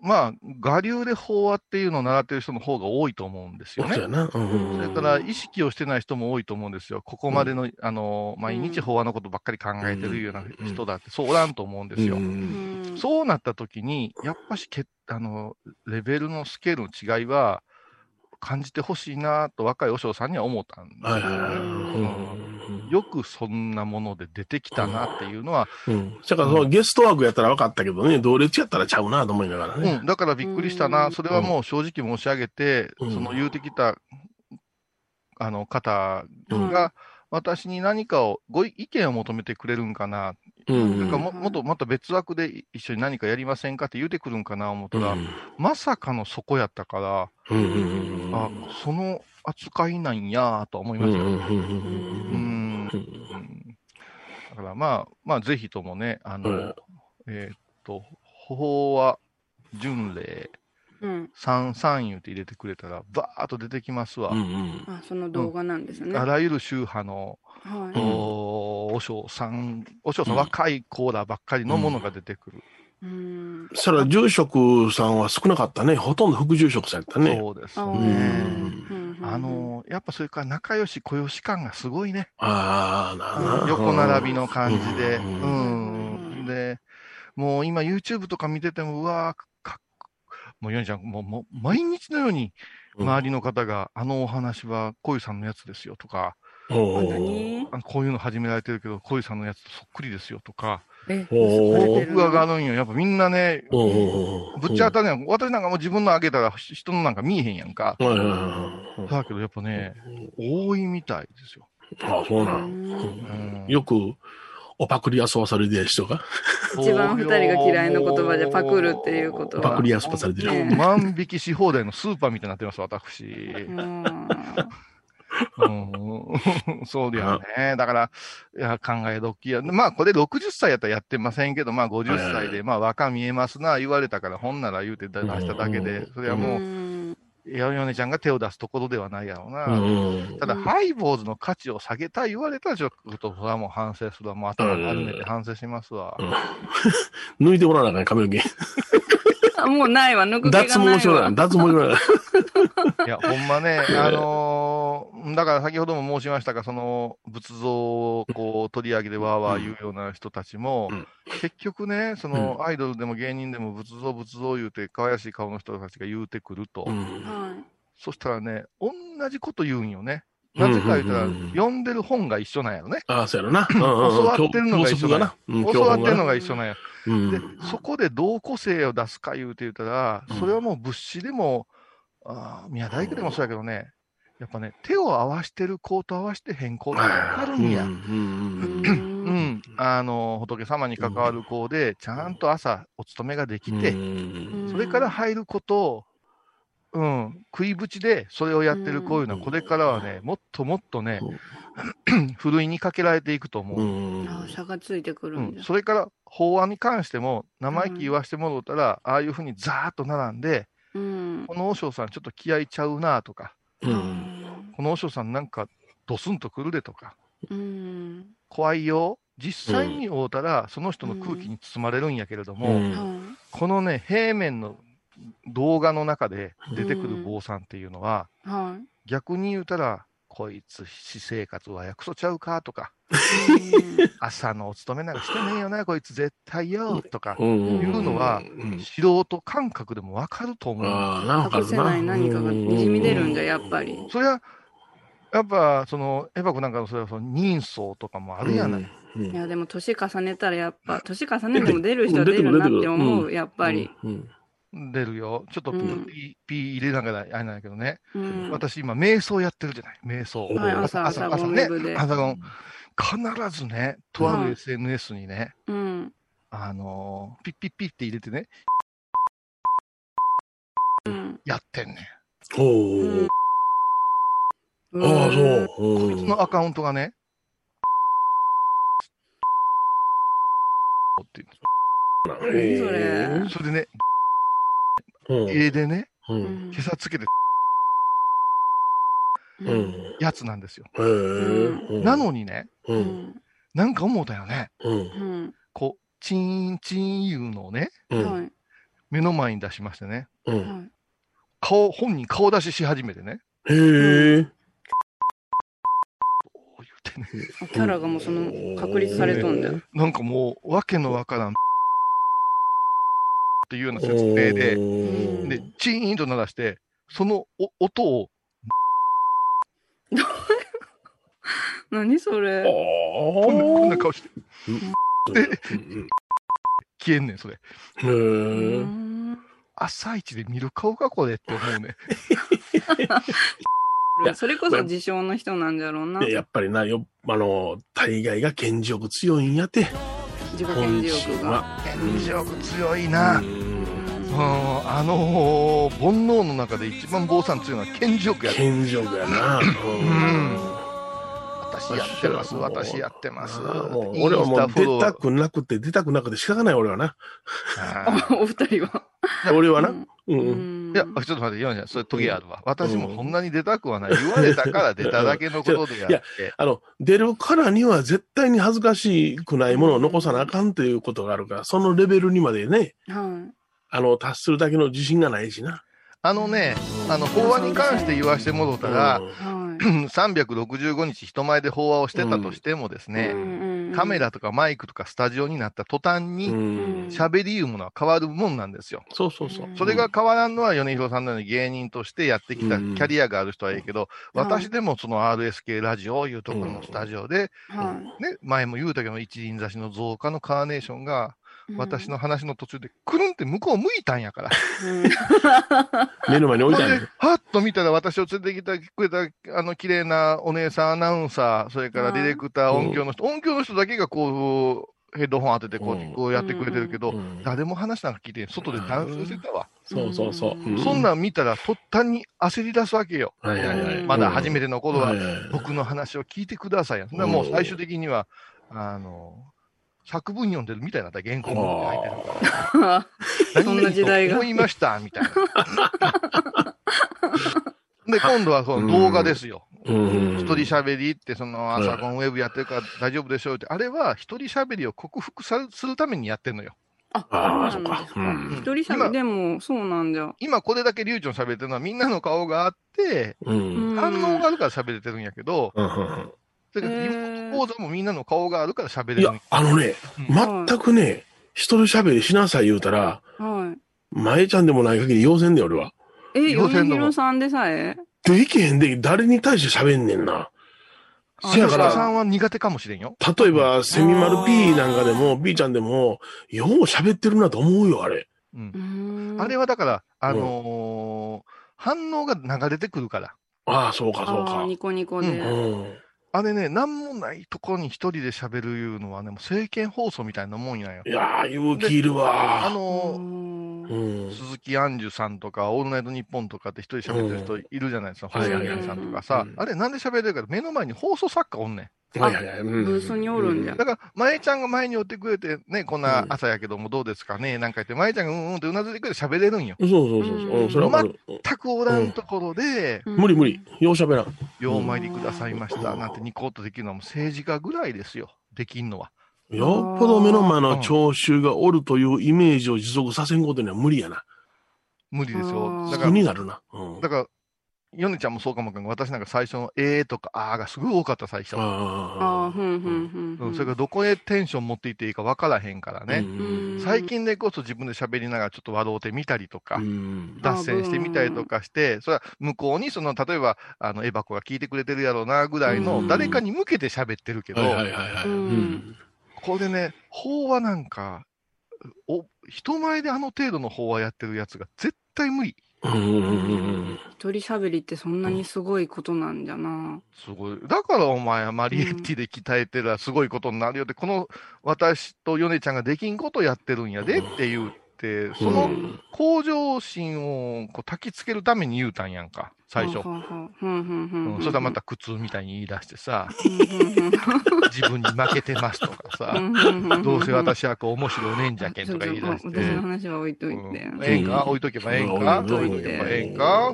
まあ、我流で法話っていうのを習ってる人の方が多いと思うんですよねそうや。な。うんうんうんそれから、意識をしてない人も多いと思うんですよ。ここまでの、あの、毎日法話のことばっかり考えてるような人だって、そうおらんと思うんですよ。うんうんそうなった時に、やっぱしけ、あの、レベルのスケールの違いは、感じてほしいなと若い和尚さんには思ったんですよね。よくそんなもので出てきたなっていうのは、うん。だから、そのゲストワークやったら分かったけどね、同列やったらちゃうなと思いながらうねん、。だからびっくりしたうな。んそれはもう正直申し上げて、うんその言うてきた、あの方うんが、私に何かを、ご意見を求めてくれるんかな。うん。なんかももっとまた別枠で一緒に何かやりませんかって言うてくるんかな思ったら、まさかのそこやったから、うんうんうんあ、その扱いなんやと思いましたよ。だからまあ、まあ、ぜひともね、あの、えーっと、法は巡礼三三言って入れてくれたら、バーっと出てきますわ。うん。うん。あ、その動画なん。ですね。あらゆる宗派の、はい。お和尚さん、和尚さん、うん。若いコーラばっかりのものが出てくる。うん。それは住職さんは少なかったね。ほとんど副住職さんやったね。そうですあね。ーあ、の、やっぱそれから仲良し小良し感がすごいね。ああ。横並びの感じで。ううんん。で、もう今 YouTube とか見てても、うわーかっもうヨネちゃん、もう、もう毎日のように周りの方が、あのお話は小湯さんのやつですよとか、こういうの始められてるけど、小湯さんのやつとそっくりですよとか、僕が上がるんよ。やっぱみんなね、ぶっちゃ当たりやん。私なんかもう自分の上げたら人のなんか見えへんやんか。だけどやっぱね、多いみたいですよ。あそうな。うんよく、おパクリ遊ばされてる人が、一番二人が嫌いな言葉じゃパクるっていうことは。パクリ遊ばされてる。ね万引きし放題のスーパーみたいになってます、私。うんうん、そうだよね。だから、いや、考え時や。まあ、これ60歳やったらやってませんけど、まあ、50歳で、まあ、若見えますな、言われたから、ほんなら言うて出しただけで、それはうもう、んやよねちゃんが手を出すところではないやろうな。うんただ、ハイボーズの価値を下げたい言われたら、ちょっと、それはもう反省するわ。もう頭丸めて反省しますわ。抜いてもらわなあかん、髪の毛。あ もうないわ、抜く気がない脱わ。毛症だ。脱毛症だ。いや、ほんまね、あのーだから先ほども申しましたが、その仏像をこう取り上げてわーわー言うような人たちも、うん。結局ね、そのアイドルでも芸人でも仏像仏像言うて、可愛らしい顔の人たちが言うてくると、うん。はい。そしたらね、同じこと言うんよね。なぜか言ったら、うん。うんうん読んでる本が一緒なんやろね。ああ、そうやろな。教教わってるのが一緒だな。うん教わってるのが一緒なんや。うん。で、そこでどう個性を出すか言うて言うたら、それはもう物資でも、あー宮大工でもそうやけどね、やっぱね、手を合わしてる子と合わしてへん子ってわかるんや。うん。あの、仏様に関わる子で、ちゃんと朝お勤めができて、うん。それから入ることを、うん、食いぶちでそれをやってるこういうのは、これからはね、もっともっとね、ふるいにかけられていくと思う。う差がついてくるうん。それから法案に関しても、生意気言わしてもろうたら、ああいうふうにザーッと並んで、うん。この和尚さんちょっと気合いちゃうなとか、うんこの和尚さんなんかドスンとくるでとか、うん。怖いよ。実際に会うたら、その人の空気に包まれるんやけれども、うんはこのね、平面の動画の中で出てくる坊さんっていうのは、い。は逆に言うたら、こいつ、私生活はやくそちゃうかとか、い。朝のお勤めなんかしてねえよな、こいつ絶対よとか、うんいうのはうん素人感覚でもわかると思う。ああ、なんか隠せない何かがにじみ出るんじゃ、やっぱり。それは、やっぱ、その、エバコなんかのそれはその人相とかもあるやない。うんいや、でも年重ねたらやっぱ、年重ねても出る人は出るなって思う、やっぱり。。うん出るよ。ちょっとピうんー、ピー入れながらあれなんだけどね。うん。私今、瞑想やってるじゃない。瞑想。はい、朝、朝ゴンウェブで。朝ゴン。必ずね、とある SNS にね、うん。あのーピッピッピッって入れてね、うん。やってんねん。おーああ、そう。こうんいつのアカウントがね、っていう何それそれでね、うん絵でね、う。うんん今朝つけてう。ん。やつなんですよ。なのにね。なんか思うたよね。こう、チーンチーンいうのをね。目の前に出しましてね。顔、本人顔出しし始めてね、へえ。こう言ってね、あキャラがもうその、確立されとんだよ。なんかもう、わけのわからん、っていうような説明で、んで、チーンと鳴らして、そのお音を、何それ？こんなこんな顔して、で、消えんねん、それ。朝一で見る顔か、これって思うね。やそれこそ自称の人なんじゃろうな。でやっぱりな、よ、あの、大概が顕示欲強いんやて。自己顕示欲が。は。顕示欲強いな。あのー煩悩の中で一番坊さん強いのは顕示欲やで顕示欲やな。ん私やってます、私やってます。もう俺はもう出たくなくて、出たくなくて仕方ない俺はな。あ お二人は。俺はな。うんいや、ちょっと待って、ヨンちゃん、それトゲあるわ。私もそんなに出たくはない。言われたから出ただけのことであって。あの、出るからには絶対に恥ずかしくないものを残さなあかんということがあるから、そのレベルにまでね、はい。あの、達するだけの自信がないしな。あのね、あの、法話に関して言わしてもろたら、うんは365日人前で法話をしてたとしてもですい。ね、うんカメラとかマイクとかスタジオになった途端うに、ん喋りいうものは変わるもんなんですよ。そうそうそう。それが変わらんのは米広さんのように芸人としてやってきたキうんャリアがある人はいいけど、はい私でもその RSK ラジオいうところのスタジオで、はね、前も言うたけど、一輪挿しの増加のカーネーションが、い。私の話の途中で、くるんって向こう向いたんやから。うん。目の前に置いてあでる。、はっと見たら私を連れてきてくれた、あの、綺麗なお姉さんアナウンサー、それからディレクター、うん音響の人、音響の人だけがこう、ヘッドホン当ててこう、うんこうやってくれてるけど、うん誰も話なんか聞いてん外でダンスしてたわ。そうそうそう。うそんなん見たら、途端に焦り出すわけよ。はいはいはい。まだ初めての頃は僕の話を聞いてくださいや。もう最終的には、あの、作文読んでるみたいなった原稿も書いてるから。そんな時代が思いました、みたいな。で、今度はその動画ですよ。うん一人喋りって、その朝コンウェブやってるから大丈夫でしょうって、あれは一人喋りを克服さするためにやってんのよ。あ、ああ、そそううか一人喋りでも、そうなんじゃ。今これだけ流暢に喋ってるのはみんなの顔があって、うん。反応があるから喋れてるんやけど、うんうんそれからリモート講座もみんなの顔があるから喋れるいやあのね、うん全くね、一人喋りしなさい言うたら、はい。前ちゃんでもない限り要せんで、俺は。え、米要請の？広さんでさえ？できへんで、誰に対して喋んねんな。あせやからさんは苦手かもしれんよ。例えば、セミマル B なんかでも、B ちゃんでも、よう喋ってるなと思うよ、あれ。うんあれはだから、あのー反応が流れてくるから。ああ、そうか、そうか。ニコニコで。うん。あれね、なんもないところに一人で喋るいうのはね、もう政見放送みたいなもんやよい。やー、勇気いるあわ。の、うんうん。鈴木杏樹さんとか、オールナイトニッポンとかって一人喋ってる人いるじゃないですか、うん細谷さんとかさうん。あれなんで喋れるか目の前に放送作家おんねん。はいはいはい。うんブースにおるんじゃだから、まえちゃんが前に寄ってくれて、ね、こんな朝やけどもどうですかね、なんか言って、まえちゃんがうんうんってうなずいてくれて喋れるんよ。そうそうそうそう。うん、それは。全くおらんところで、うん無理無理。ようしゃべらん。ようお参りくださいました、なんてニコッとできるのはもう政治家ぐらいですよ。できんのは。よっぽど目の前の聴衆がおるというイメージを持続させんことには無理やな。無理ですよ。だから苦、になるな。うん。だから、ヨネちゃんもそうかもわか私なんか最初のえーとかあーがすごい多かった最初。あああ、ふんふんふんふん。うん、それからどこへテンション持っていっていいか分からへんからあ。ね。うん最近でこそ自分で喋りながらちょっと笑うてみたりとか、うん。脱線してみたりとかして、それは向こうにその、例えば、あの、エバコが聞いてくれてるやろうなぐらいの、うん誰かに向けて喋ってるけど、これね、法話なんか、お、人前であの程度の法話やってるやつが絶対無理。うんうんうん一人喋りってそんなにすごいことなんじゃな。すごい。だからお前はマリエッティで鍛えてらすごいことになるよって、この私とヨネちゃんができんことやってるんやでって言って、そのうん。向上心をこう焚きつけるために言うたんやんか、最初。そしたらまた苦痛みたいに言い出してさ。自分に負けてますとかさ、どうせ私はこう面白いねんじゃけんとか言い出しちょっと私のて。話は置いといて。うんええん。か置いとけばええんか？うん。置いとけばええんか？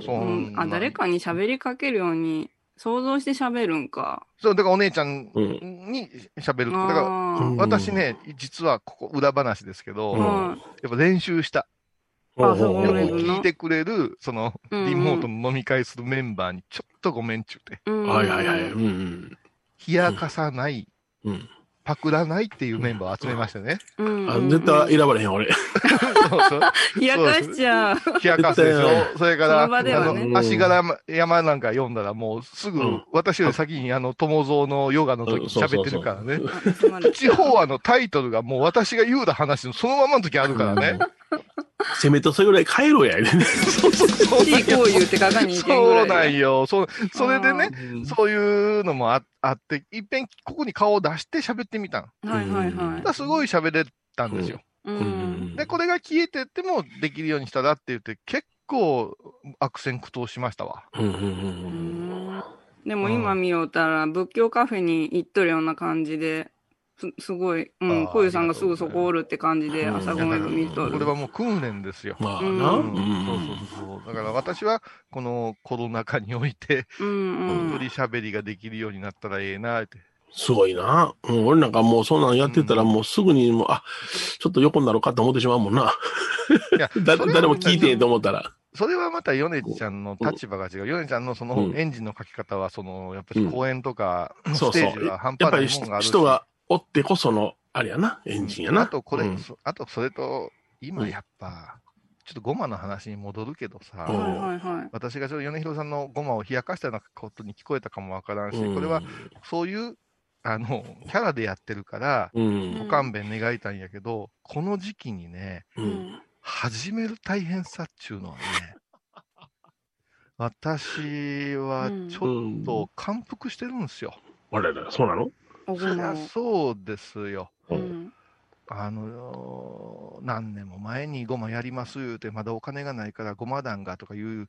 あ、誰かに喋りかけるように想像して喋るんか。そう、だからお姉ちゃんうんに喋る。だから、私ね、実はここ裏話ですけど、うんあ。やはい。っぱ練習した。あそうよく聞いてくれる、その、うんうんリモートの飲み会するメンバーにちょっとごめんちゅうて、うんはいはいはい。うんうん。冷やかさない、うん。パクらないっていうメンバーを集めましたね。うん。あ、絶対選ばれへん、俺。そうそう。冷やかしちゃう。冷やかすでしょ。それから、あの、足柄山なんか読んだらもうすぐ、うん。私より先にあの、友蔵のヨガの時に喋ってるからね。地方はのタイトルがもう私が言うた話のそのままの時あるからね。せめてそれぐらい帰ろうや。そうそうそう。いいこう言うてかがにそうな。んよ。そう、それでね、うんそういうのもああって、いっぺんここに顔を出して喋ってみたの。はいはいだはからすごい喋れたんですよ。い。ううんんで、これが消えてってもできるようにしたらって言って、結構悪戦苦闘しましたわ。うんうんううんんでも今見ようたら、仏教カフェに行っとるような感じで、す、すごい、うん、あーこゆさんがすぐそこおるって感じで、うん朝ごめん見とる。これはもう訓練ですよ。まあな。うんうんうんそうそうそう。だから私は、このコロナ禍において、うんうん。一人喋りができるようになったらええなって。すごいな。うん、俺なんかもうそんなんやってたらもうすぐにもう、あ、ちょっと横になろうかと思ってしまうもんな。いや、誰も聞いてへんと思ったら。それはまたヨネちゃんの立場が違う。ヨネちゃんのそのうんエンジンの書き方は、その、やっぱり公演とか、そうそうステージは半やっぱり端ないもんがあるし。人がおってこその、あれやな、エンジンやな。あとこれ、うんそあとそれと、今やっぱ、ちょっとゴマの話に戻るけどさ、うんはいはいはい。私がちょっと米広さんのゴマを冷やかしたようなことに聞こえたかもわからんし、うんこれはそういう、あの、キャラでやってるから、うん。ご勘弁願いたいんやけど、この時期にね、う。うんん。始める大変さっちゅうのはね、私はちょうんっと感服してるんですよ。あれだ、そうなの？おそりゃ。そうですよ。ううんん。あの何年も前にゴマやります言うて、まだお金がないからゴマ団がとかいう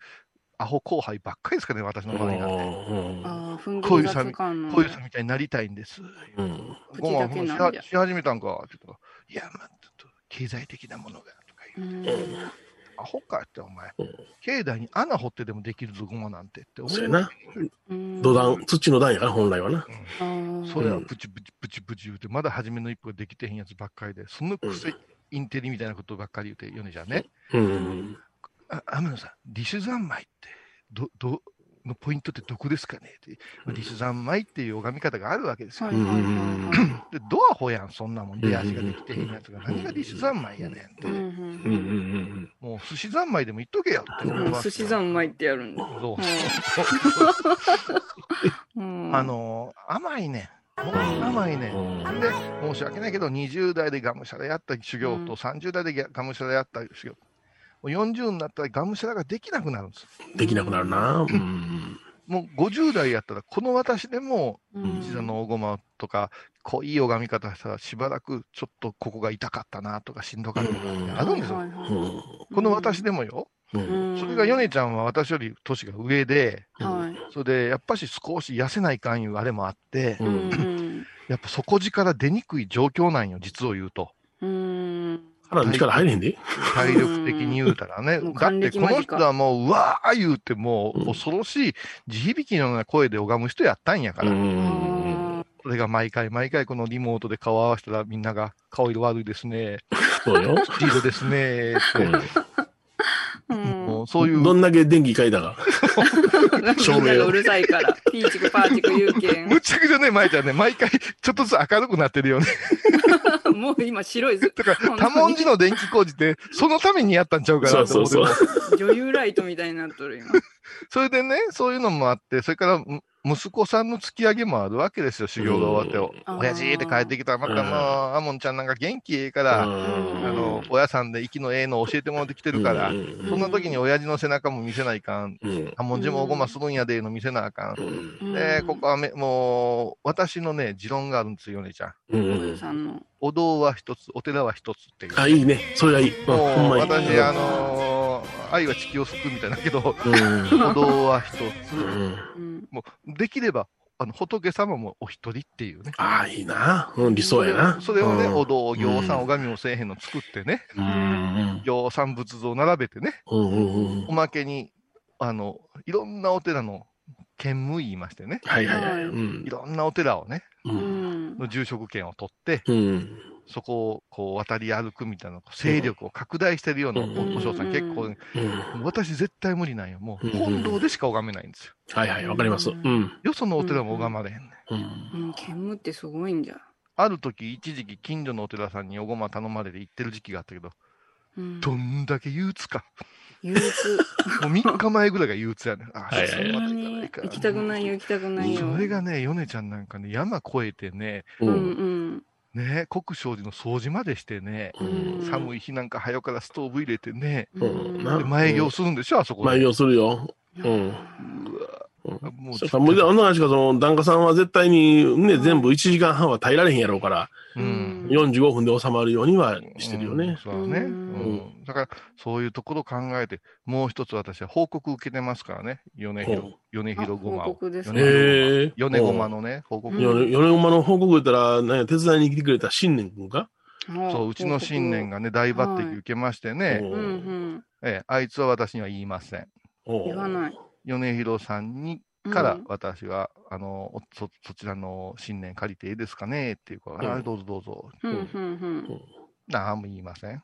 アホ後輩ばっかりですかね、私の場合なんて。こういうさんの。こういう人みたいになりたいんです。うん。ゴマ口だけなんじゃしはし始めたんかって言ったら、いや、まあ、ちょっと経済的なものがとかう言う。ん。アホかって、お前うん。境内に穴掘ってでもできるぞ、ゴマなんてって思う。そうやな。うん土壇、土の段やから、本来はな。あーそれはプチプチプチプチ言うて、まだ初めの一歩ができてへんやつばっかりで、そのくせインテリみたいなことばっかり言うて、ヨネじゃんね。うん。あ天野さん、リシュ三昧って、ど、ど、のポイントってどこですかね？って、まあリシュ三昧っていう拝み方があるわけですよ。で、ドアホやん、そんなもん。出足ができてへんやつが。何がリシュ三昧やねんって。うんうんうんもう寿司三昧でも言っとけよって思い寿司三昧ってやるんだ。そう。うんあ、のー甘いねん。ほんまに甘いね。で、申し訳ないけど、20代でがむしゃらやった修行と、うん30代でがむしゃらやった修行。もう40になったらがむしゃらができなくなるんです。できなくなるな。うん。もう50代やったら、この私でも、うん膝の大駒とか、濃い拝み方したら、しばらくちょっとここが痛かったなとか、しんどかったなってあるんですよ。この私でもよ。うんうんそれがヨネちゃんは私より年が上で、はい。それでやっぱし少し痩せないかんいうあれもあって、うんうんやっぱ底力出にくい状況なんよ、実を言うと。うん。腹の力入れへんで。体力的に言うたらね。だってこの人はもう、うわー言うてもう恐ろしい地響きのような声で拝む人やったんやから。うん。それが毎回毎回このリモートで顔合わせたらみんなが顔色悪いですね。そうよ。スピードですね。って。うんもうそういう。どんだけ電気変えたか。照明うるさいから、ピーチクパーチク言うけん。むちゃくちゃね、舞ちゃんね、毎回ちょっとずつ明るくなってるよね。もう今白いず。だから、多文字の電気工事って、そのためにやったんちゃうかなと思ってそうそう女優ライトみたいになっとる今。それでね、そういうのもあって、それから、む息子さんの突き上げもあるわけですよ、修行が終わって。うん親父って帰ってきたら、またもう、うんアモンちゃんなんか元気ええから、あの、親さんで息のええの教えてもらってきてるから、そんな時に親父の背中も見せないかん。うん。アモンジもおごまするんやで、の見せなあかん。うん。で、ここはめ、もう、私のね、持論があるんですよ、ヨネちゃん。お堂は一つ、お寺は一つっていう。あ、いいね。それがいい。うんもう、ほんまに。私、あのー愛は地球を救うみたいだけど、うん。お堂は一つ。もう、できれば、あの、仏様もお一人っていうね。ああ、いいな。うん、理想やな。それをね、うんお堂、行さん、うん拝みもせえへんの作ってね、うん。行さん仏像並べてね、うんうんうんお。まけに、あの、いろんなお寺の兼務言いましてね、はいはいはい。はいうんい。ろんなお寺をね。の住職権を取って、うん。そこをこう渡り歩くみたいな、勢力を拡大してるようなうんおお嬢さん、結構ね、うん。私絶対無理なんよ。もう、うん本堂でしか拝めないんですよ。はいはい、わかります。うん。よそのお寺も拝まれへんねん。うん。うん、兼務ってすごいんじゃ。ある時、一時期、近所のお寺さんにおごま頼まれて行ってる時期があったけど、うん。どんだけ憂鬱か。憂鬱。もう3日前ぐらいが憂鬱やねん。あ、はいはいそんなに行きたくないよ、行きたくないよ。それがね、米ちゃんなんかね、山越えてね、う。うんんね、国生寺の掃除までしてね、うん寒い日なんか早からストーブ入れてね、で前業するんでしょ、あそこで。前業するよ。うん。もうそうか、もう、あの話か、その、檀家さんは絶対に、ね、全部1時間半は耐えられへんやろうから、うん。45分で収まるようにはしてるようんね。そうだね。ううんん。だから、そういうところを考えて、もう一つ私は報告受けてますからね。米ほ広、米広ごまあ報を。告ですか？米ごまのね、報告。米馬の報告言ったら、なんや、手伝いに来てくれた新年君か？そう、うちの新年がね、大抜擢受けましてね、うんうんうん。ええ、あいつは私には言いません。言わない。米広さんにうんから私は、あのおそ、そちらの新年借りていいですかね？っていうから、うんあどうぞどうぞ。うんうんなんも言いません。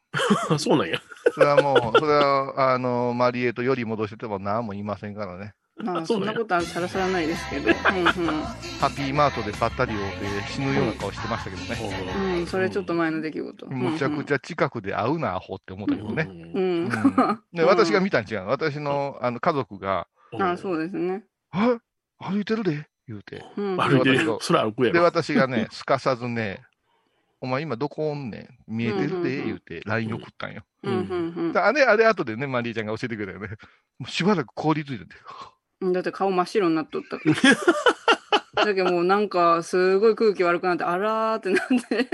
あ そうなんや。それはもう、それは、あの、マリエとより戻してても何も言いませんからね。うん。まあ、あ そうんなことはさらさらないですけど。うんハッピーマートでばったりをで死ぬような顔してましたけどね。うん。うん、それちょっと前の出来事。むちゃくちゃ。ゃ近くで会うな、アホって思ったけどね。ううんん。で私が見たん違うの。私のあの家族が、あそうですね。あ歩いてるで、言うて。うん。歩いてるよ。それ歩くやで、ろ。私がね、すかさずね、お前今どこおんねん見えてるで、言うて、LINE 送ったんよ。うんうんであれ、あれ後でね、マリーちゃんが教えてくれたよね。もうしばらく凍りついてて。うん。だって顔真っ白になっとったから。だけどもうなんか、すごい空気悪くなって、あらーってなって。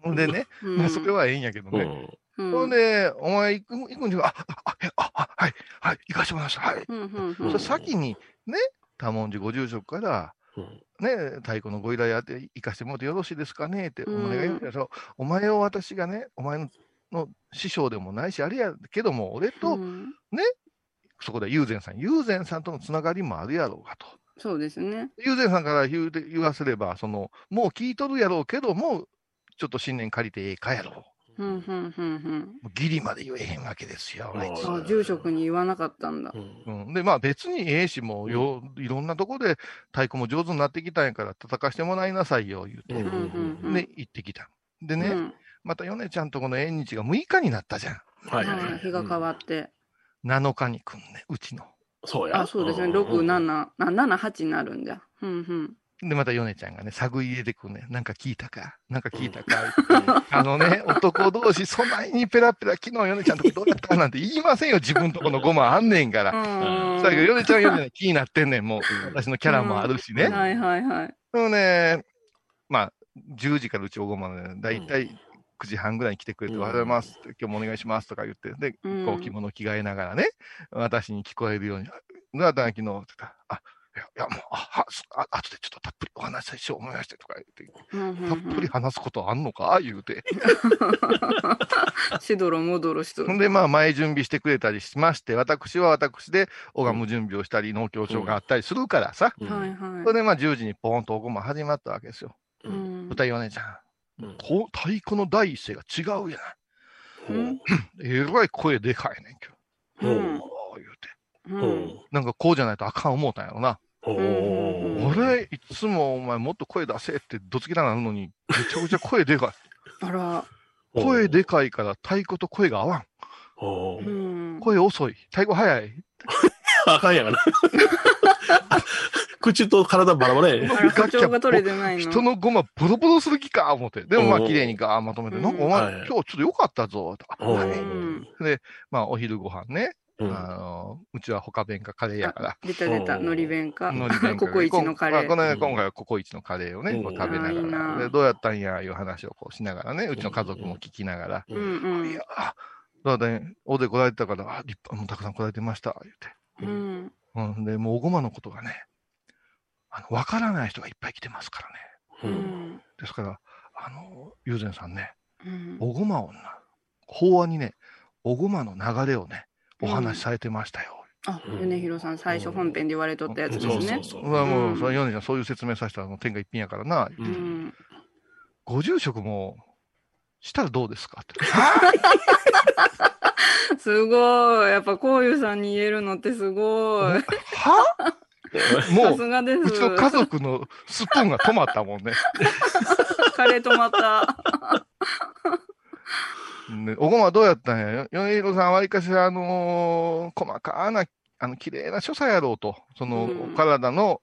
ほんでね、うんまあそれはええんやけどね。うん。うんほんで、お前行く、行くんじゃ、あ、あ、あ、あ、はい、はい、行かしてもらいました。はい。うんうんそれ先に、ね、多文字ご住職から、うんね、太鼓のご依頼あって行かしてもらってよろしいですかねって、おうん前が言うお前を私がね、お前のの師匠でもないし、あれやけども、俺と、うんそこで友禅さん、友禅さんとのつながりもあるやろうかと。そうですね。友禅さんから言うて言わせれば、その、もう聞いとるやろうけども、ちょっと新年借りてええかやろうんうんうんうん。う。もうギリまで言えへんわけですよ、あいつ。あ、住職に言わなかったんだ。うんうん、で、まあ別にええし、もうよ、いろんなとこで太鼓も上手になってきたんやから、叩かしてもらいなさいよ、言うて。うんうんうんで、行ってきた。でね、うんまた米ちゃんとこの縁日が6日になったじゃん。はいはい日が変わって。7日に来んね、うちの。そうや。あ、そうですね。6、7、あ7、8になるんじゃ。うんうん。で、またヨネちゃんがね、探り入れてくるね。なんか聞いたかなんか聞いたか、あのね、男同士、そないにペラペラ、昨日ヨネちゃんとこどうやったかなんて言いませんよ。自分とこのごまあんねんから。うんだけど、ヨネちゃんはヨネちゃんで気になってんねん、もう。私のキャラもあるしね。はいはいはい。でもね、まあ、10時からうちおごまで、だいたい9時半ぐらいに来てくれて、うんおはようございます今日もお願いしますとか言って、で、うんこう着物着替えながらね、私に聞こえるように、どうだったの昨日って言ったら、あ、いや、いやもう、あ、は、すあ後でちょっとたっぷりお話ししよう思いましてとか言って、たっぷり話すことあんのか？言うて。しどろもどろしとる。ほんで、まあ、前準備してくれたりしまして、私は私で拝む準備をしたり、農協長があったりするからさ、うん。それでまあ、10時にポーンとおごま始まったわけですよ。うん歌いお姉ちゃん、うんこう太鼓の第一声が違うやうなんい。えらい声でかいねん、今日。うん言うて。うんなんかこうじゃないとあかん思うたんやろな。俺、いつもお前もっと声出せってどつきながらのに、めちゃくちゃ声でか あら。い。声でかいから太鼓と声が合わん。声遅い。太鼓早い。あかんやがな。口と体バラバラやね。あら、波長が取れてないの。人のごまボロボロする気か思って。でもまあうん綺麗にガーまとめて、うんなんかお前はい今日ちょっと良かったぞ。あおはいうんーまあお昼ご飯ね。うん。あの、うちは他弁かカレーやから。出た出た、うん。のり弁か。海苔弁ココイチのカレあこのー。今回はココイチのカレーをね、食べながら、なでどうやったんやいう話をこうしながらね、うちの家族も聞きながら、うん。うん。いや、あだからね、大勢来られてたから、あ立派、もうたくさん来られてました、言って。うん。うん、で、もうおごまのことがね、あの、わからない人がいっぱい来てますからね。ううん。ん。ですから、あの、友禅さんね、うん。おごまをな、法案にね、おごまの流れをね、お話しされてましたよ。あ、米広さん最初本編で言われとったやつですねそう。そう。うわもう、うんそれ、ヨネちゃん、そういう説明させたら、もう天下一品やからな、ううんん。ご住職もしたらどうですかって。すごい。やっぱこういうさんに言えるのってすごい。は？さもう。うちの家族のスプーンが止まったもんね。カレー止まった。ねおごまどうやったんや？よ米広さん、わりかし、あのー細かな、あの、綺麗な所作やろうと。その、うんお体の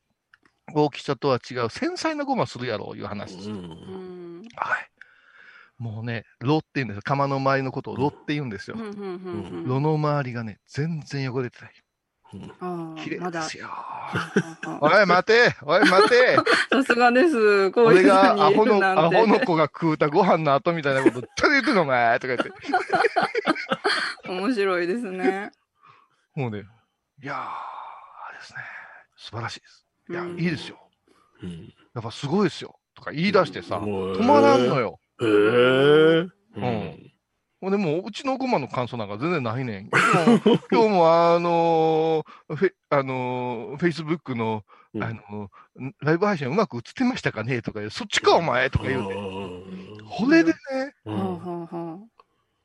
大きさとは違う繊細なごまするやろういう話。うんうん。はい。もうね、炉って言うんですよ。釜の周りのことを炉って言うんですよ炉の周りがね、全然汚れてない。綺麗あ、まだ。ですよ。あおい、待ておい、待てさすがです。こういう俺がアホの。アホの子が食うたご飯の後みたいなこと、誰言ってんのお前とか言って。面白いですね。もうね、いやー、ですね。素晴らしいです。いや、うんいいですよ。うんやっぱすごいですよ。とか言い出してさ、止止まらんのよ。へえ。うんほんでもう、うちのごまの感想なんか全然ないねん。今日も、今日もあのーフェ、あのー、フェイスブックの、うんあのー、ライブ配信うまく映ってましたかね？とか言う、そっちかお前とか言うて。これでね、うん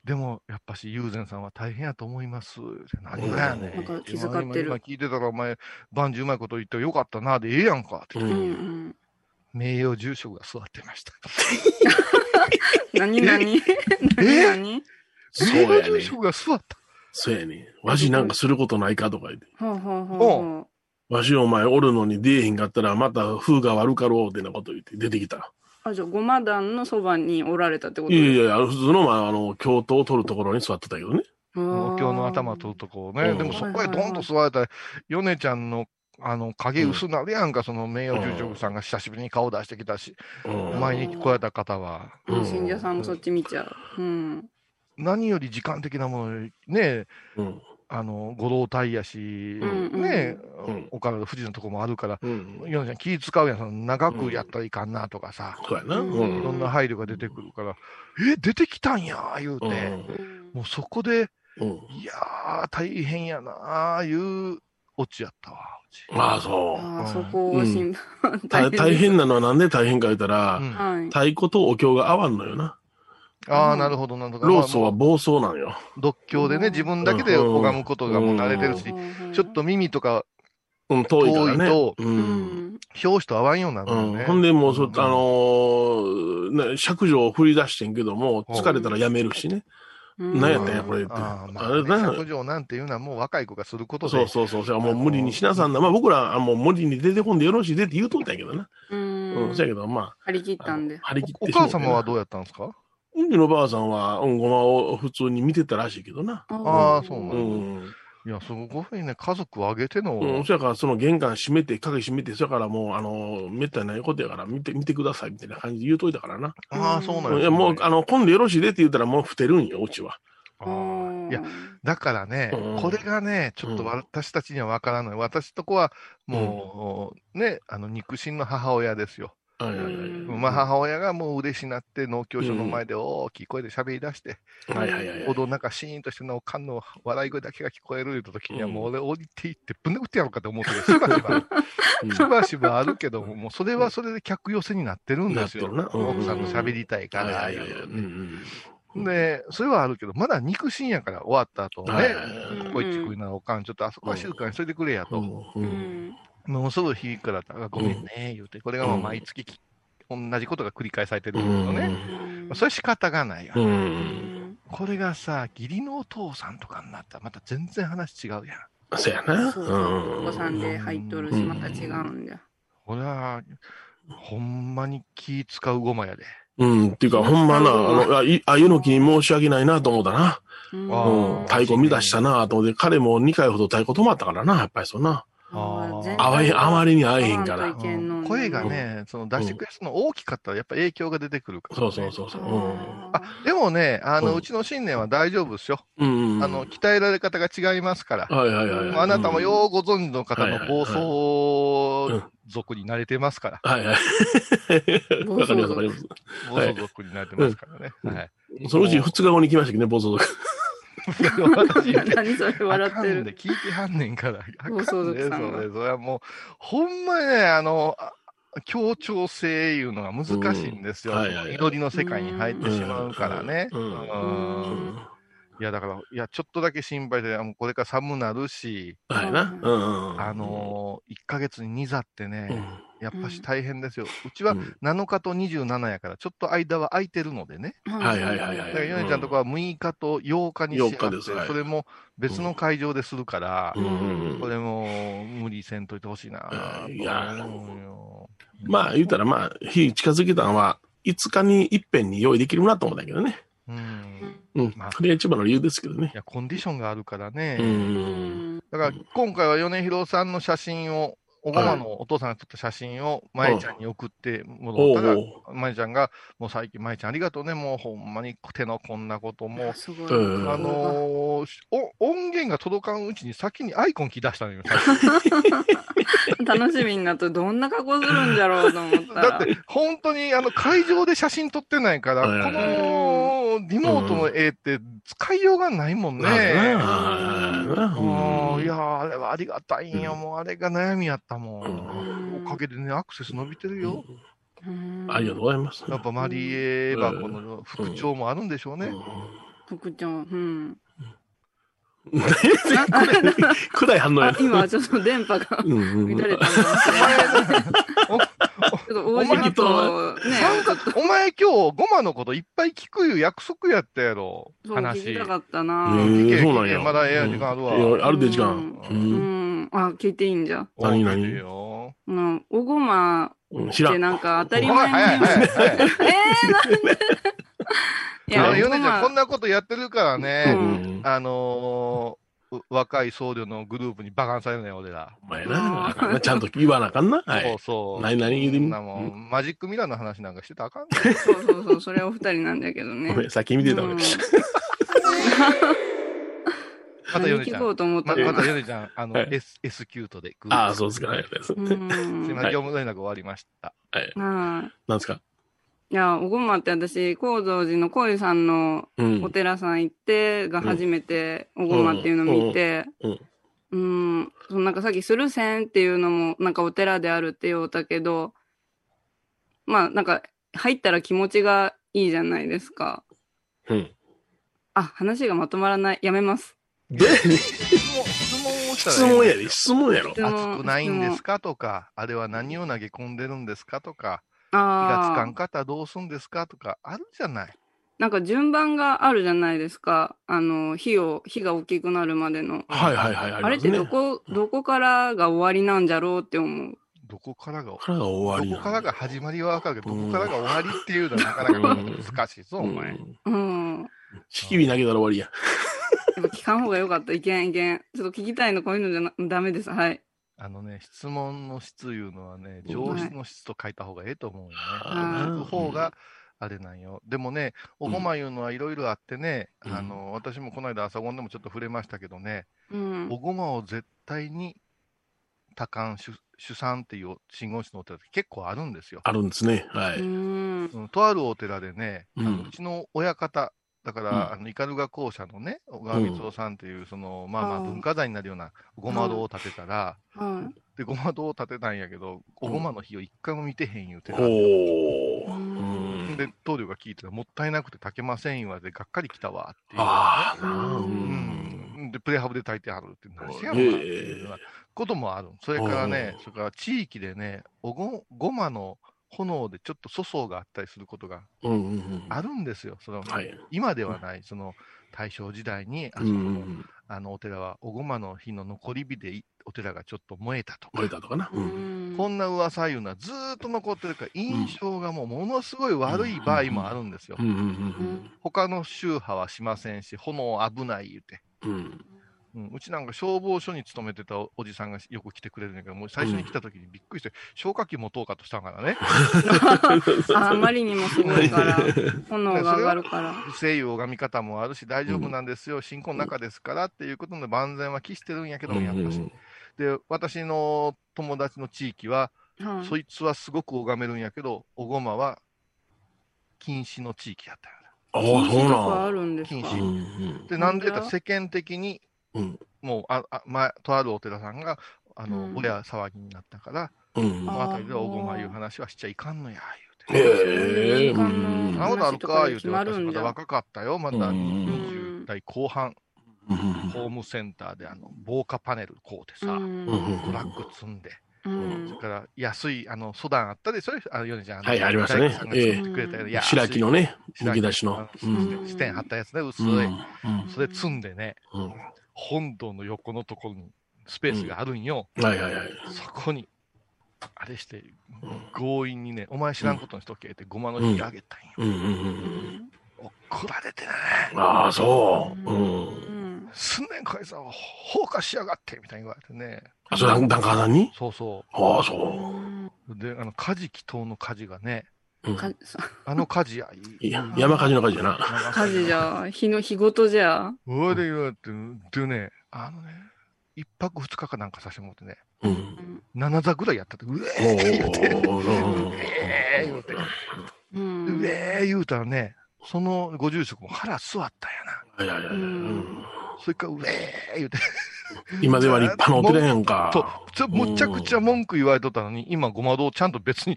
でも、やっぱし、友禅さんは大変やと思います。何がやねん。なんか気遣ってる今今聞いてたら、お前、万事うまいこと言ってよかったな、でええやんか。ってうあ。うんうんん。名誉住職が座ってました。何何？え？何何？そうやね。住職が座った。そうやね。わしなんかすることないかとか言って。わしお前おるのに出えへんかったらまた風が悪かろうってなこと言って出てきた。あ、じゃあ、ごま団のそばにおられたってこと？いやいや、普通の、まあ、あの、京都を取るところに座ってたけどね。お経の頭取るとこね。うんでもそこへドンと座られたら、ヨネちゃんの、あの、影薄なるやんか、その名誉住職さんが久しぶりに顔出してきたし、うん前に来られた方は、うん信者さんもそっち見ちゃう。うん。何より時間的なものね、うん。あの、五老体やし、んうんね、うんお体不自由なとこもあるから、うん。ヨネちゃん気使うやん、その長くやったらいかんなとかさ、いろんん。な配慮が出てくるから、え、出てきたんや、言うて、もうそこで、うん。いやー、大変やなー、いうオチやったわ、うち。ああ、そう。ああ、そこを診断。大大変なのはなんで大変か言ったら、うんはい。太鼓とお経が合わんのよな。ああ、なるほど、なるほど。老祖は暴走なんよ。う独協でね、自分だけで拝むことがもう慣れてるし、ちょっと耳とかうん、遠いからね。遠いとう。うんん。表紙と合わんようになるうん。ほんでもう、そうんあのーね、尺状を振り出してんけども、疲れたらやめるしね。うん何やったんや、これって。あーまあ、あれね、な削除なんていうのはもう若い子がすることで。そうそうそう。それはもう無理にしなさんな。まあ僕らはもう無理に出てこんでよろしいでって言うとったんやけどな。ううんん。そうやけど、ま張り切っあ、たんで。張り切おおってしまうてな母様はどうやったんですか？うちのばあさんは、うん、ごまを普通に見てたらしいけどな。あーそうなうんん。いや、すごいね、家族を挙げての、うん、そやからその玄関閉めて、鍵閉めて、そやからもう、あの、めったにないことやから見て、見てくださいみたいな感じで言うといたからな。ああ、そうなんいや、ですねもう、あの、今度よろしいでって言ったらもう捨てるんよ、うちは。あーいや、だからね、うんこれがね、ちょっと私たちには分からない。私とこは、もう、ね、あの、肉親の母親ですよ。はいはいはい。うんまあ、母親がもう嬉しなって、農協所の前で大きい声で喋り出して、はいはいはい。ほどなんかシーンとしてのおかんの笑い声だけが聞こえると時には、うんもう俺降りていってぶん殴ってやろうかと思ってるしばしば、う んしばしばあるけども、もうそれはそれで客寄せになってるんですよ。奥さんと喋りたいかはいら。はいはいはい。うんうん。で、それはあるけど、まだ肉親やから終わった後ね、はいはいはいここいちくいならおかん、ちょっとあそこは静かにしといてくれやと。もうすぐ日からあごめんね、言うて、これがもう毎月き、同じことが繰り返されてるうんんだけどね。まあそれ仕方がないよ。これがさ、義理のお父さんとかになったら、また全然話違うやん。そうやな。そうそう。お子さんで入っとるし、また違うんだよ。これは、ほんまに気使うごまやで。うん。っていうか、ほんまな、あの、あゆの木に申し訳ないなと思ったな。うん太鼓乱したなと思って、彼も2回ほど太鼓止まったからな、やっぱりそうな。あーああまりに会えへんから声がね、その出してくれる人の大きかったら、やっぱ影響が出てくるから、そうそうそうそう。うんあ、でもね、あの、うんうちの信念は大丈夫ですよ。うんうん。あの、鍛えられ方が違いますから。はいはいはい。あなたもようご存知の方の暴走族になれてますから。はいはい。わかりますわかります。暴走族になれてますからね。うんはい。そのうち2日後に来ましたけどね、暴走族。私 何それ笑ってあかんでる。聞いてはんねんから。あかん暴走族で、んはれ、それはもう、ほんまね、あの、あ協調性いうのが難しいんですよ。うんはいはいはい祈りの世界に入ってしまうからね。いや、だから、いや、ちょっとだけ心配で、もうこれから寒なるし、はいな。うんうん。あのー、1ヶ月に2座ってね、うん、やっぱし大変ですよ。うちはうん7日と27やから、ちょっと間は空いてるのでね。はいはいはいはいだから、ヨネちゃんとこは6日と8日にし8日ですはいそれも別の会場でするから、うんうんこれも無理せんといてほしいなといや。まあ言うたらまあ、日近づけたのは、5日に一遍に用意できるなと思ったけどね。うん。うん。まあこれが一番の理由ですけどねい。や、コンディションがあるからね。うん。だから、今回は米広さんの写真を、小川のお父さんが撮った写真を、まえちゃんに送ってもおらったら、うまえちゃんが、もう最近、まえちゃんありがとうね、もうほんまに手のこんなことも、すあのーしお音源が届かんうちに先にアイコン来だしたのよ。楽しみになって、どんな格好するんじゃろうと思ったら。だって、本当にあの会場で写真撮ってないから、はい。このリモートの絵って使いようがないもんね。うん。いやーあれはありがたいんよ、もうあれが悩みやったもうん。ん。おかげでね、アクセス伸びてるよ。うん。ありがとうございます。やっぱマリエバこの副長もあるんでしょうね。副長、うん。暗い反応や。あ、今ちょっと電波がうんうん乱れたのかもしれない。ちょっとね、お前今日ゴマのこといっぱい聞くよ約束やったやろ。そう話。聞きたかったへな。えそうなんや。まだええ時間あるわうんあるで時間。ううんん。あ、聞いていいんじゃ。何々おいいようん。おごまうん知らん。ってなんか当たりお前前に早い早い早い。や、ヨネちゃん、こんなことやってるからうね、ん。あの若い僧侶のグループにバカンされるのよ、俺ら。お前なあかんな。ちゃんと言わなあかんな。は そうい。そう。何々言うてんなもん、マジックミラーの話なんかしてたらあかんねそうそうそう、それお二人なんだけどねご。めん、先見てた俺うん。またヨネちゃんまらまたヨネちゃん、あの、はい S、S キュートでグああ、そうですか。ありがとうございます。うん。すみません、業務連絡終わりました。はい。はい。なんですか？いや、おごまって私、高蔵寺の小湯さんのうん。お寺さん行ってが初めておごまっていうのを見て、うんうん、そのなんかさっきスルセンっていうのもなんかお寺であるって言おうたけど、まあなんか入ったら気持ちがいいじゃないですか。うん。あ、話がまとまらない。やめます。で、質問、質問をしたら質問やで、質問やろ。質問熱くないんですか？とか、あれは何を投げ込んでるんですか？とか、気あがつかんあ。かったらどうすんですかとか、あるじゃない。なんか順番があるじゃないですか。あの、火を、火が大きくなるまでの。はいはいはい。あれってどこ、どこからが終わりなんじゃろうって思う。どこからが、からが終わりどこからが始まりはわかるけど、どこからが終わりっていうのはなかなか難しいぞ、お前。うん。式火投げたら終わりや。やっぱ聞かん方がよかった。いけんいけん。ちょっと聞きたいのこういうのじゃな、ダメです。はい。あのね、質問の質いうのはね、上質の質と書いた方がええと思うよね。はい書く方が、あれなんよ。でもね、おごまいうのはいろいろあってね、うんあの、私もこの間朝ごんでもちょっと触れましたけどね、うんお。ごまを絶対に多感主主産っていう真言宗のお寺って結構あるんですよ。あるんですね。はうい。ん。うんとあるお寺でね、うんあのうちの親方、だから、うんあの、斑鳩校舎のね、小川光夫さんっていう、その、まあまあ文化財になるようなごま堂を建てたら、はで、ごま堂を建てたんやけど、おごまの日を一回も見てへん言うてほな、う。ううんん。で、棟梁が聞いてたらもったいなくて炊けません言われて、がっかり来たわっていう。ああ、ううんん。で、プレハブで炊いてはるって、何しやへろなっえていうようなこともある。それからねう、んそれから地域でね、おご、ごまの炎でちょっと粗相があったりすることがうんうんうん。あるんですよ。その、はい。今ではない、その大正時代に、あそこうんうのん。あのお寺は、おごまの日の残り火でいお寺がちょっと燃えたとか燃え、たとかな。ううん。ん。こんな噂いうのはずーっと残ってるから、印象がもうものすごい悪い場合もあるんですよう。んうん他の宗派はしませんし、炎危ない言うて。うん。うん。うん、うちなんか消防署に勤めてたおおじさんがよく来てくれるんだけど、もう最初に来た時にびっくりして、消火器持とうかとしたからね。ああまりにもすごいから、炎が上がるから。不正拝み方もあるし、大丈夫なんですよ、信仰の中ですからっていうことで万全は期してるんやけども、やっぱし。で、私の友達の地域は、はいそいつはすごく拝めるんやけど、おごまは禁止の地域やったよ。ああ、禁止そうとかあなるんですか？禁止ん。うんで、なんでか世間的に、うん。もう、あ、あ、前、とあるお寺さんが、あの、うん。親騒ぎになったから、うん。このあ辺りではおごまいう話はしちゃいかんのや、へ言うて。え。民間のそんなことあるか、言うて、私まだ。若かったよ。まだうん20代後半、うん。ホームセンターで、あの、防火パネル買うてさ、トラック積んで、うん。それから安い、あの、ソダンあったで、それ、あの、ヨネちゃん。はいありましたね。大工さんが作ってくれたような安い白木のね、白木むき出しの。支点貼ったやつね、薄い。うん。それ積んでね、うん本堂の横のところにスペースがあるんよ。はいはいはい。そこに、あれして、強引にね、お前知らんことにしとけって、ごまの火あげたんよ。うんうんうん怒られてね、ああ、そう。うん。うんすんねんこいつは放火しやがってみたいに言われてね。あ、それ、檀家さんにそうそああ、そうで、あの、火事祈祷の火事がね、う。うんあの火事や、いいや、山火事の火事やな。火事じゃ、日の日ごとじゃ。うわで言われて、でね、あのね、一泊二日かなんかさせてもらってね、うん。七座ぐらいやったって、うおえー言うて、ーうえー言うて、うんうえー言うたらね、そのご住職も腹座ったんやな。はいはいはいうんそれから、うえー言うて、今では立派なお寺やんか。そう、むちゃくちゃ文句言われとったのに、今、ごま堂ちゃんと別に、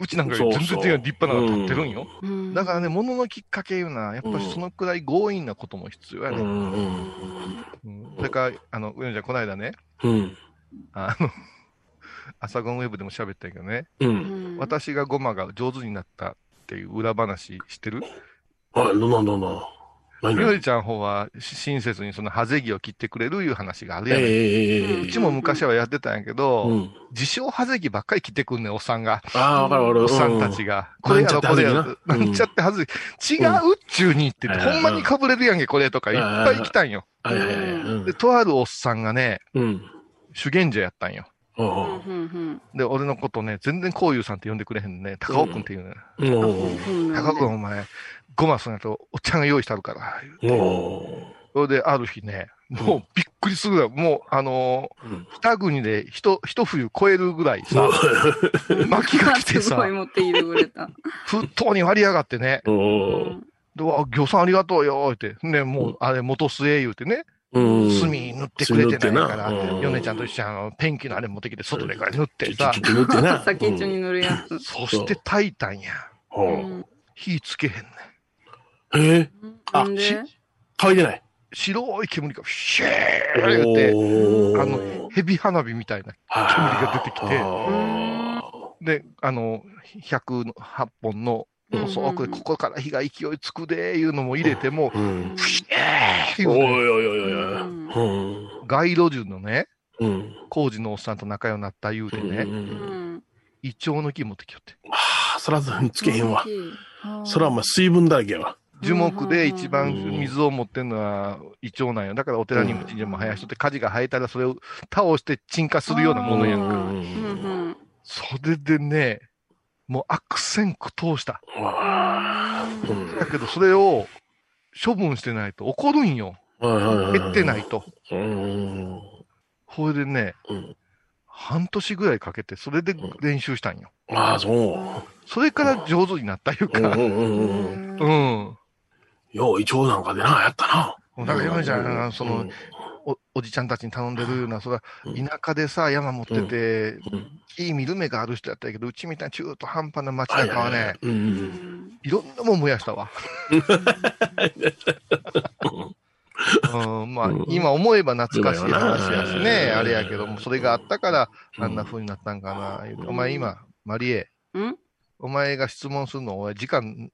うちなんかより全然違う立派なのが立ってるんよ。うんだからね、もののきっかけいうのは、やっぱりそのくらい強引なことも必要やね。うんうんうんそれから、あの、上野ちゃん、この間ね、うん。あの、朝ゴンウェブでも喋ったけどね、うん。うん私がゴマが上手になったっていう裏話してる？はい、どんなんどんな？ん。何みのりちゃん方は親切にそのハゼギを切ってくれるいう話があるやん。ええうちも昔はやってたんやけど、うん。自称ハゼギばっかり切ってくんねん、おっさんが。ああ、わかるわかる。おっさんたちが。これやろ、これやろ。ななんんちゃってはずい。違うっちゅうにって言って、うんほんまにかぶれるやんけ、これとかいっぱい来たんよ。で、とあるおっさんがね、うん。修験者やったんよ。で、俺のことね、全然こういうさんって呼んでくれへんね。高尾くんっていうね。高尾くんお前、ごますんやとおっちゃんが用意してあるから。それで、ある日ね、もうびっくりするぐらい、もう、あのーうん二国で一、一冬超えるぐらいさ、巻きが来てさすごい、持ってきてくれた。沸騰に割りやがってね、で、わ、魚さんありがとうよ、って。ね、もう、あれ、元末言うてね、うん。墨塗ってくれてないから、ヨネちゃんと一緒にあの、ペンキのあれ持ってきて、外でから塗ってさ。先っちょに塗るやつ。そして炊いたんや。火つけへんねん。ええあなんでし嗅いでない。白い煙がシュー言うて、おあの、蛇花火みたいな。煙が出てきてあで、あの、108本のそうそう、これここから火が勢いつくで、いうのも入れても、うん。えーおいいうおいおいおいうんおい。うん。街路樹のね、うん。工事のおっさんと仲良くなった言うてうんね、うんイチョウの木持ってきよって。ああ、そらつけへんわ。うんそらお前水分だらけやわ。樹木で一番うん水を持ってるのはイチョウなんよ。だからお寺にも神社も生やしとって、火事が生えたらそれを倒して鎮火するようなものやんか。うんうんそれでね、もう悪戦苦闘した。だけどそれを処分してないと怒るんよ。減ってないと。うん。それでね、うん半年ぐらいかけて、それで練習したんよ。ああ、そう。それから上手になったいうか。うん。よう、イチョウなんかでな、やったな。だから山ちゃん、そのうん、お、おじちゃんたちに頼んでるような、それはうん。田舎でさ、山持ってて、うん。いい見る目がある人やったけど、うちみたいな中途半端な街中はね、いろんなもん燃やしたわ。うん、ま今思えば懐かしい話やしうね、ん。あれやけども、それがあったから、うん。あんな風になったんかな、お前今、マリエ、うん。お前が質問するの、お前時間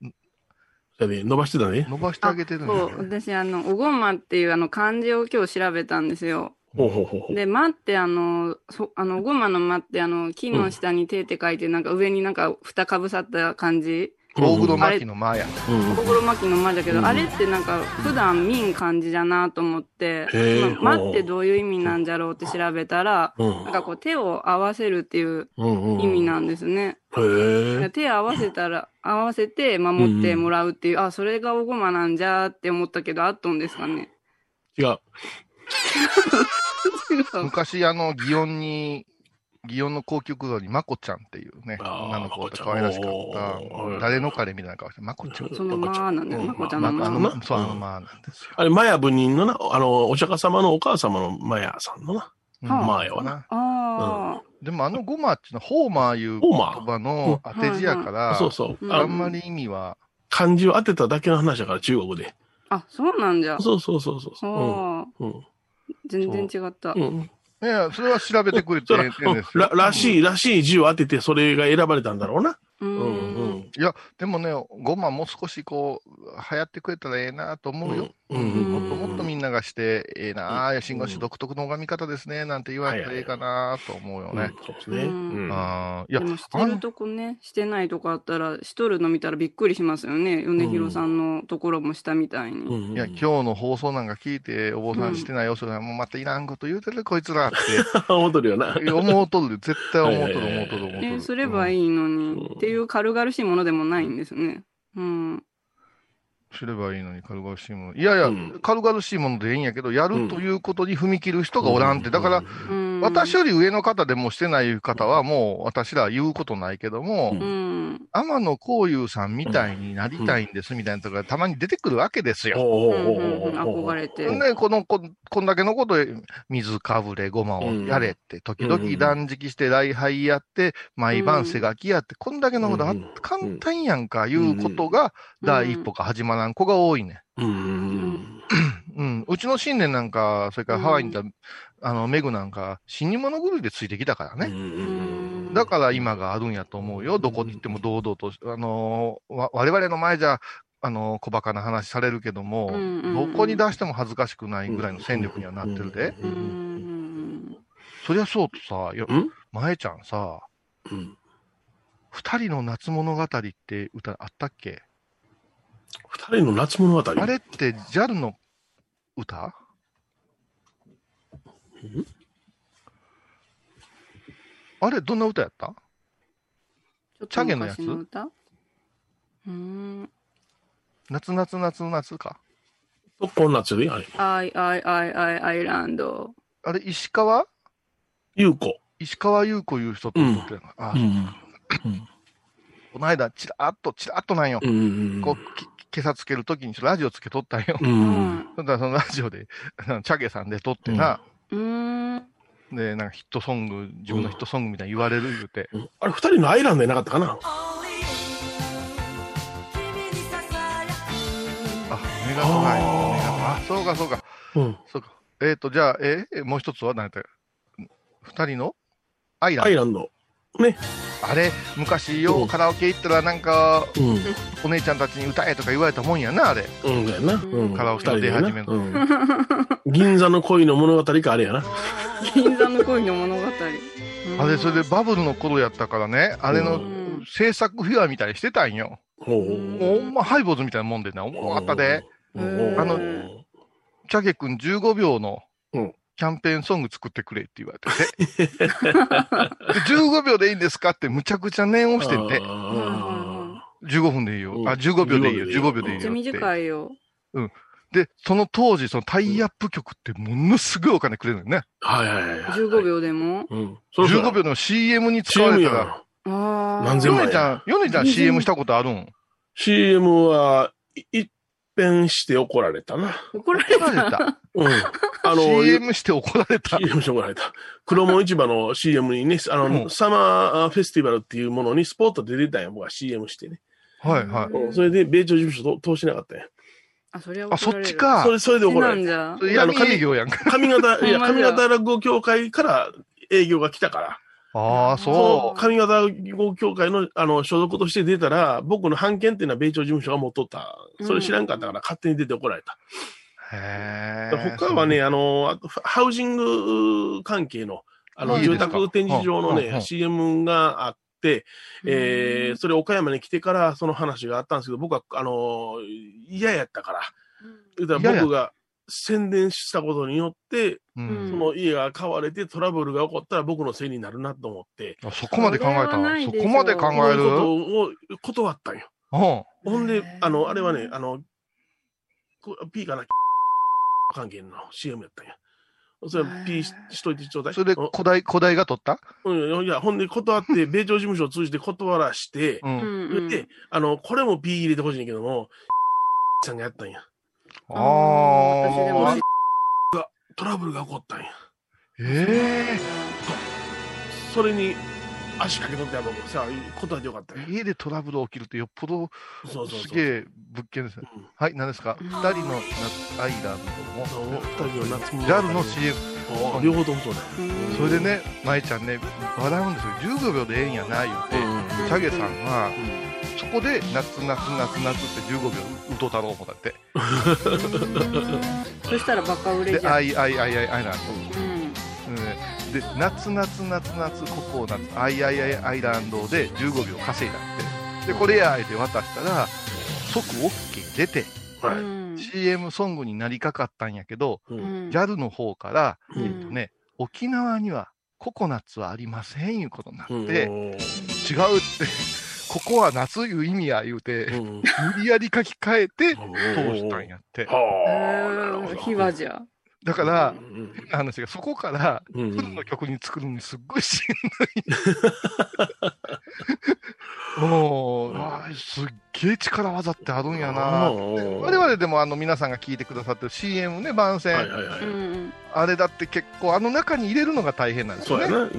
それで伸ばしてたね。伸ばしてあげてるんだそう、よ。私、あの、おごまっていうあの漢字を今日調べたんですよ。ほうほうほうほう。で、まってあの、そあの、おごまのまってあの、木の下に手って書いて、なんか上になんか蓋かぶさった感じ。大黒摩季の間や。うん。心巻きの間だけど、うんあれってなんか普段見ん感じだなと思って、ま間ってどういう意味なんじゃろうって調べたら、うんなんかこう手を合わせるっていう。意味なんですね。手合わせたら、合わせて守ってもらうっていう、あ、それがおごまなんじゃーって思ったけど、あっとんですかね。違う昔、あの、祇園に、祇園の高級空洞にまこちゃんっていうね、女の子で可愛らしかった、誰の彼みたいな顔して、まこちゃん。そのまーなんだよ。うんまこちゃんまのまー。あそう、あのまあなんですよ。あれ、マヤ部人のな、あの、お釈迦様のお母様のマヤさんのな。うんはな。あでもあのゴマっていうのは、ホーマーいう言葉の当て字やから、そうそう。うんあんまり意味は、漢字を当てただけの話だから、中国で。あ。あ、そうなんじゃ。そうそうそうそう。全然違った。うん。うん。いや、それは調べてくれて ですよら、らしい、らしい字を当てて、それが選ばれたんだろうな。ううんうんん。いや、でもね、ゴマもう少しこう、流行ってくれたらええなと思うよ。もっともっとみんながして、ええなあ、信号師独特の拝み方ですね、なんて言われたらええかなと思うようんね。そうですね。ううんん。あーいやでも、してるとこね、してないとこあったら、しとるの見たらびっくりしますよね。米広さんのところもしたみたいに。うんいや、今日の放送なんか聞いて、お坊さんしてないよ、それはもうまたいらんこと言うてる、こいつらって。戻るよな。思うとる、絶対思うとる、思うとる、思うとえ、る。すればいいのに、っていう軽々しいものでもないんですね。うん。すればいいのに軽々しいもの。いやいや、うん軽々しいものでいいんやけど、やるということに踏み切る人がおらんって。だから、うん。私より上の方でもしてない方はもう私ら言うことないけども、うんうん。天野幸雄さんみたいになりたいんですみたいなとこがたまに出てくるわけですよ。おうんうんうん憧れて。で、このこ、こんだけのことで、水かぶれ、ごまをやれって、時々断食して礼拝やって、毎晩背書きやって、こんだけのことあうん簡単やんか、いうことが、第一歩か始まらん子が多いね。うん うんうん。うちの新年なんか、それからハワイにいた、あの、メグなんか、死に物狂いでついてきたからね。うんだから今があるんやと思うよ。どこに行っても堂々と、あのーわ我々の前じゃ、あのー小馬鹿な話されるけども、うんうんうんどこに出しても恥ずかしくないぐらいの戦力にはなってるで。うんうんそりゃそうとさ、ようん？前ちゃんさ、うん。二人の夏物語って歌あったっけ？二人の夏物語？あれって JAL の歌？うん？あれ、どんな歌やった？チャゲのやつ？うん。夏夏夏夏か。特攻夏で、あれ。アイアイアイアイアイランド。あれ、石川？優子。石川優子いう人と思ってるの、あ、うん。この間、ちらっと、ちらっとなんよ。うん。こう、き今朝つけるときにラジオつけとったんよ。う。うんそしたらそのラジオで、あ のチャゲさんで撮ってな、うん。で、なんかヒットソング、自分のヒットソングみたいに言われる言うて、うんあれ、二人のアイランドでなかったかな？あ、メガドラあ、そうかそうか、うん。そうか。えっ、と、じゃあ、えーもう一つは何やった二人のアイランド。アイランド。ね。あれ、昔ようカラオケ行ったらなんか、うん。お姉ちゃんたちに歌えとか言われたもんやな、あれ。うん、だよな。うん。カラオケの出始めのうん。銀座の恋の物語かあれやな。銀座の恋の物語。あれ、それでバブルの頃やったからね、あれのうん制作フィアみたいにしてたんよ。ほうもうほんまハイボーズみたいなもんでな、おもろかったで。。うんあのチャゲ君15秒のうんキャンペーンソング作ってくれって言われて て。で15秒でいいんですかってむちゃくちゃ念をしてんて。あ15分でいいよう。んあ、15秒でいいよ。15 15秒でいいめっちゃよって。短いよ。で、その当時、そのタイアップ曲ってものすごいお金くれるのよね。はいはいはいはい。15秒でも？うん。そろそろ15秒の CM に使われたら。ああ。何千万ヨネちゃん、ヨネちゃん CM したことあるん？CM は、い一変して怒られたな。怒られ怒られた。た。うん。あの、CM して怒られた。CM して怒られた。黒門市場の CM にね、あの、うんサマーフェスティバルっていうものにスポットで出てたんや、僕は CM してね。はいはい。うんそれで、米朝事務所と通しなかったんや。あ、それはあ、そ怒られる。っちかそ。れ、それで怒られた。なんじゃそ。れ闇営業やんか。上方、いや、ほんまじゃ上方落語協会から営業が来たから。ああ、そそう。上方落語協会の、あの、所属として出たら、僕の判件っていうのは米朝事務所が持っとった。それ知らんかったから勝手に出て怒られた。う。へえ。他はね、あの、あとハウジング関係の、あの、住宅展示場のね、CM があって、えー、それ岡山に来てからその話があったんですけど、僕は、あの、嫌やったから。僕が宣伝したことによって、ううんん。その家が買われてトラブルが起こったら僕のせいになるなと思って、あそこまで考えたそこまで考そういうえることを断ったんよ。うん。ほんであの、あれはね、あの、こ P かな 関係の CM やったんや。それは P ししといてちょうだい。それで古代、古代が取った？うん、いや、ほんで断って、米朝事務所を通じて断らして、う。うんん。で、あの、これも P 入れてほしいんやけども、さんがやったんや。あー私でもあ知っトラブルが起こったんや。えそれに足かけとってや僕さ、断ってよかった。家でトラブル起きるってよっぽどそうそうそう。すげえ物件ですね。うんはい、何ですか？うん二人の夏アイランドそうも、二人の夏物語 JAL の CM。両方ともそうだそれでね、舞ちゃんね、笑うんですよ。15秒でええんやな、言うて。うんチャゲさんが、うんそこで夏夏夏夏って15秒歌うたろう思ったって。そしたらバカ売れで、じゃん。アイアイアイアイアイランうん。ド。うん、で、夏夏夏夏ココナッツアイアイアイアイランドで15秒稼いだって。で、これや、言って渡したら、即 OK 出て、はい。うん CM ソングになりかかったんやけど、う。うんん JAL の方から、うんえっとね、沖縄にはココナッツはありませんいうことになって、うん違うって、ここは夏いう意味や言うて、うん無理やり書き換えて通通したんやって。はあ、なるほど。秘話じゃ。だからう、ん変な話がそこから、うんフルの曲に作るのにすっごいしんどい。もう、すっげえ力技ってあるんやな。うん我々でもあの皆さんが聞いてくださってる CM ね、番宣。あれだって結構あの中に入れるのが大変なんですよね。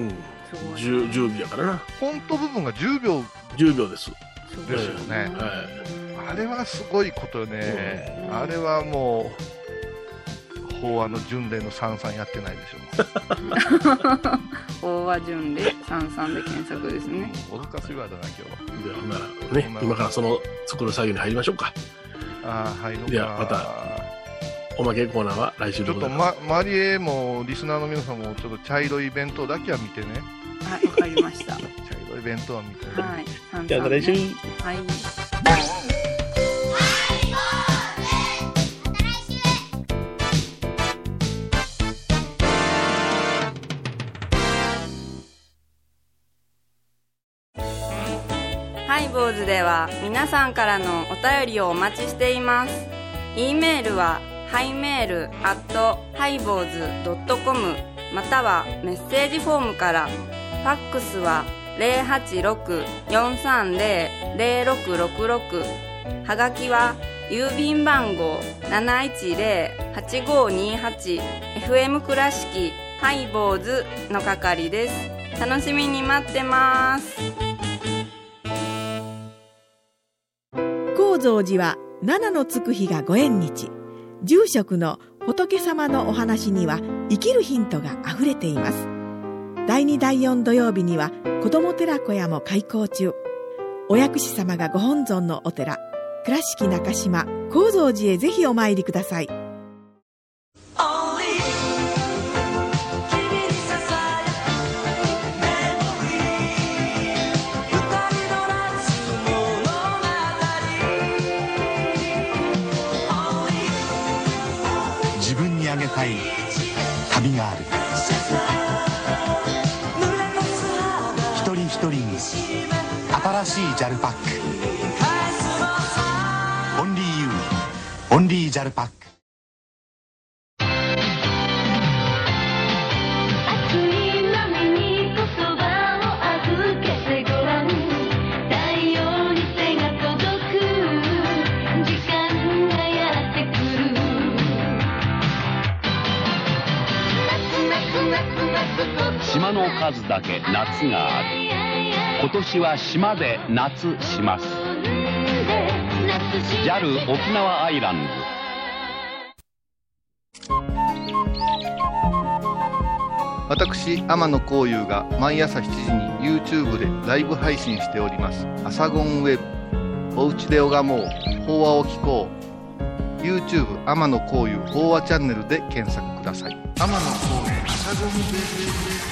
そうやな。うん。すごい。10, 10秒やからな。フォント部分が10秒10秒です。ですよねはい。あれはすごいことよね。あれはもう、法話の巡礼の三々やってないでしょ。大和順で三三で検索ですね。脅かすワードな、今日ではほらね、今からその作る作業に入りましょうか。は。ああ、はい、ではまたおまけコーナーは来週ちょっと、でございます。ま、マリエも、リスナーの皆さんも、ちょっと茶色い弁当だけは見てね。はい、わかりました。は茶色い弁当は見てね。い。三じゃあ来週。はい。ハイボーズでは皆さんからのお便りをお待ちしています。e メールはハイメールアットハイボーズドットコムまたはメッセージフォームから。ファックスは086-430-0666はがきは郵便番号 710-8528FM 倉敷ハイボーズの係です。楽しみに待ってます。高蔵寺は七のつく日がご縁日住職の仏様のお話には生きるヒントがあふれています第2第4土曜日には子ども寺小屋も開校中。お薬師様がご本尊のお寺倉敷中島・高蔵寺へぜひお参りください。しい JAL パック。オンリーユー。オンリー JAL パック。島の数だけ夏がある。今年は島で夏します。JAL 沖縄アイラン私天野幸雄が毎朝7時に YouTube でライブ配信しております「アサゴンウェブ」「おうちで拝もう。法話を聞こう」YouTube 天野幸雄法話チャンネルで検索ください。天野幸雄アサゴンウェブ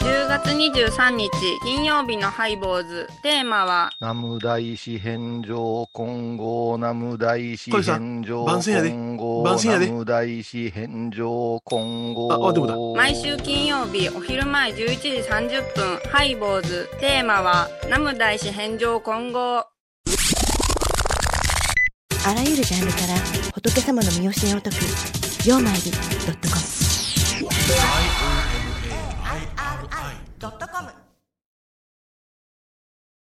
10月23日金曜日のハイボーズ。テーマはナム大師返上金剛ナム大師返上番宣やで。金剛番宣やで。ナム大師返上金剛あ毎週金曜日お昼前11時30分ハイボーズ。テーマはナム大師返上金剛あらゆるジャンルから仏様の身教えを解く「曜マイルドットコム」ドットコム。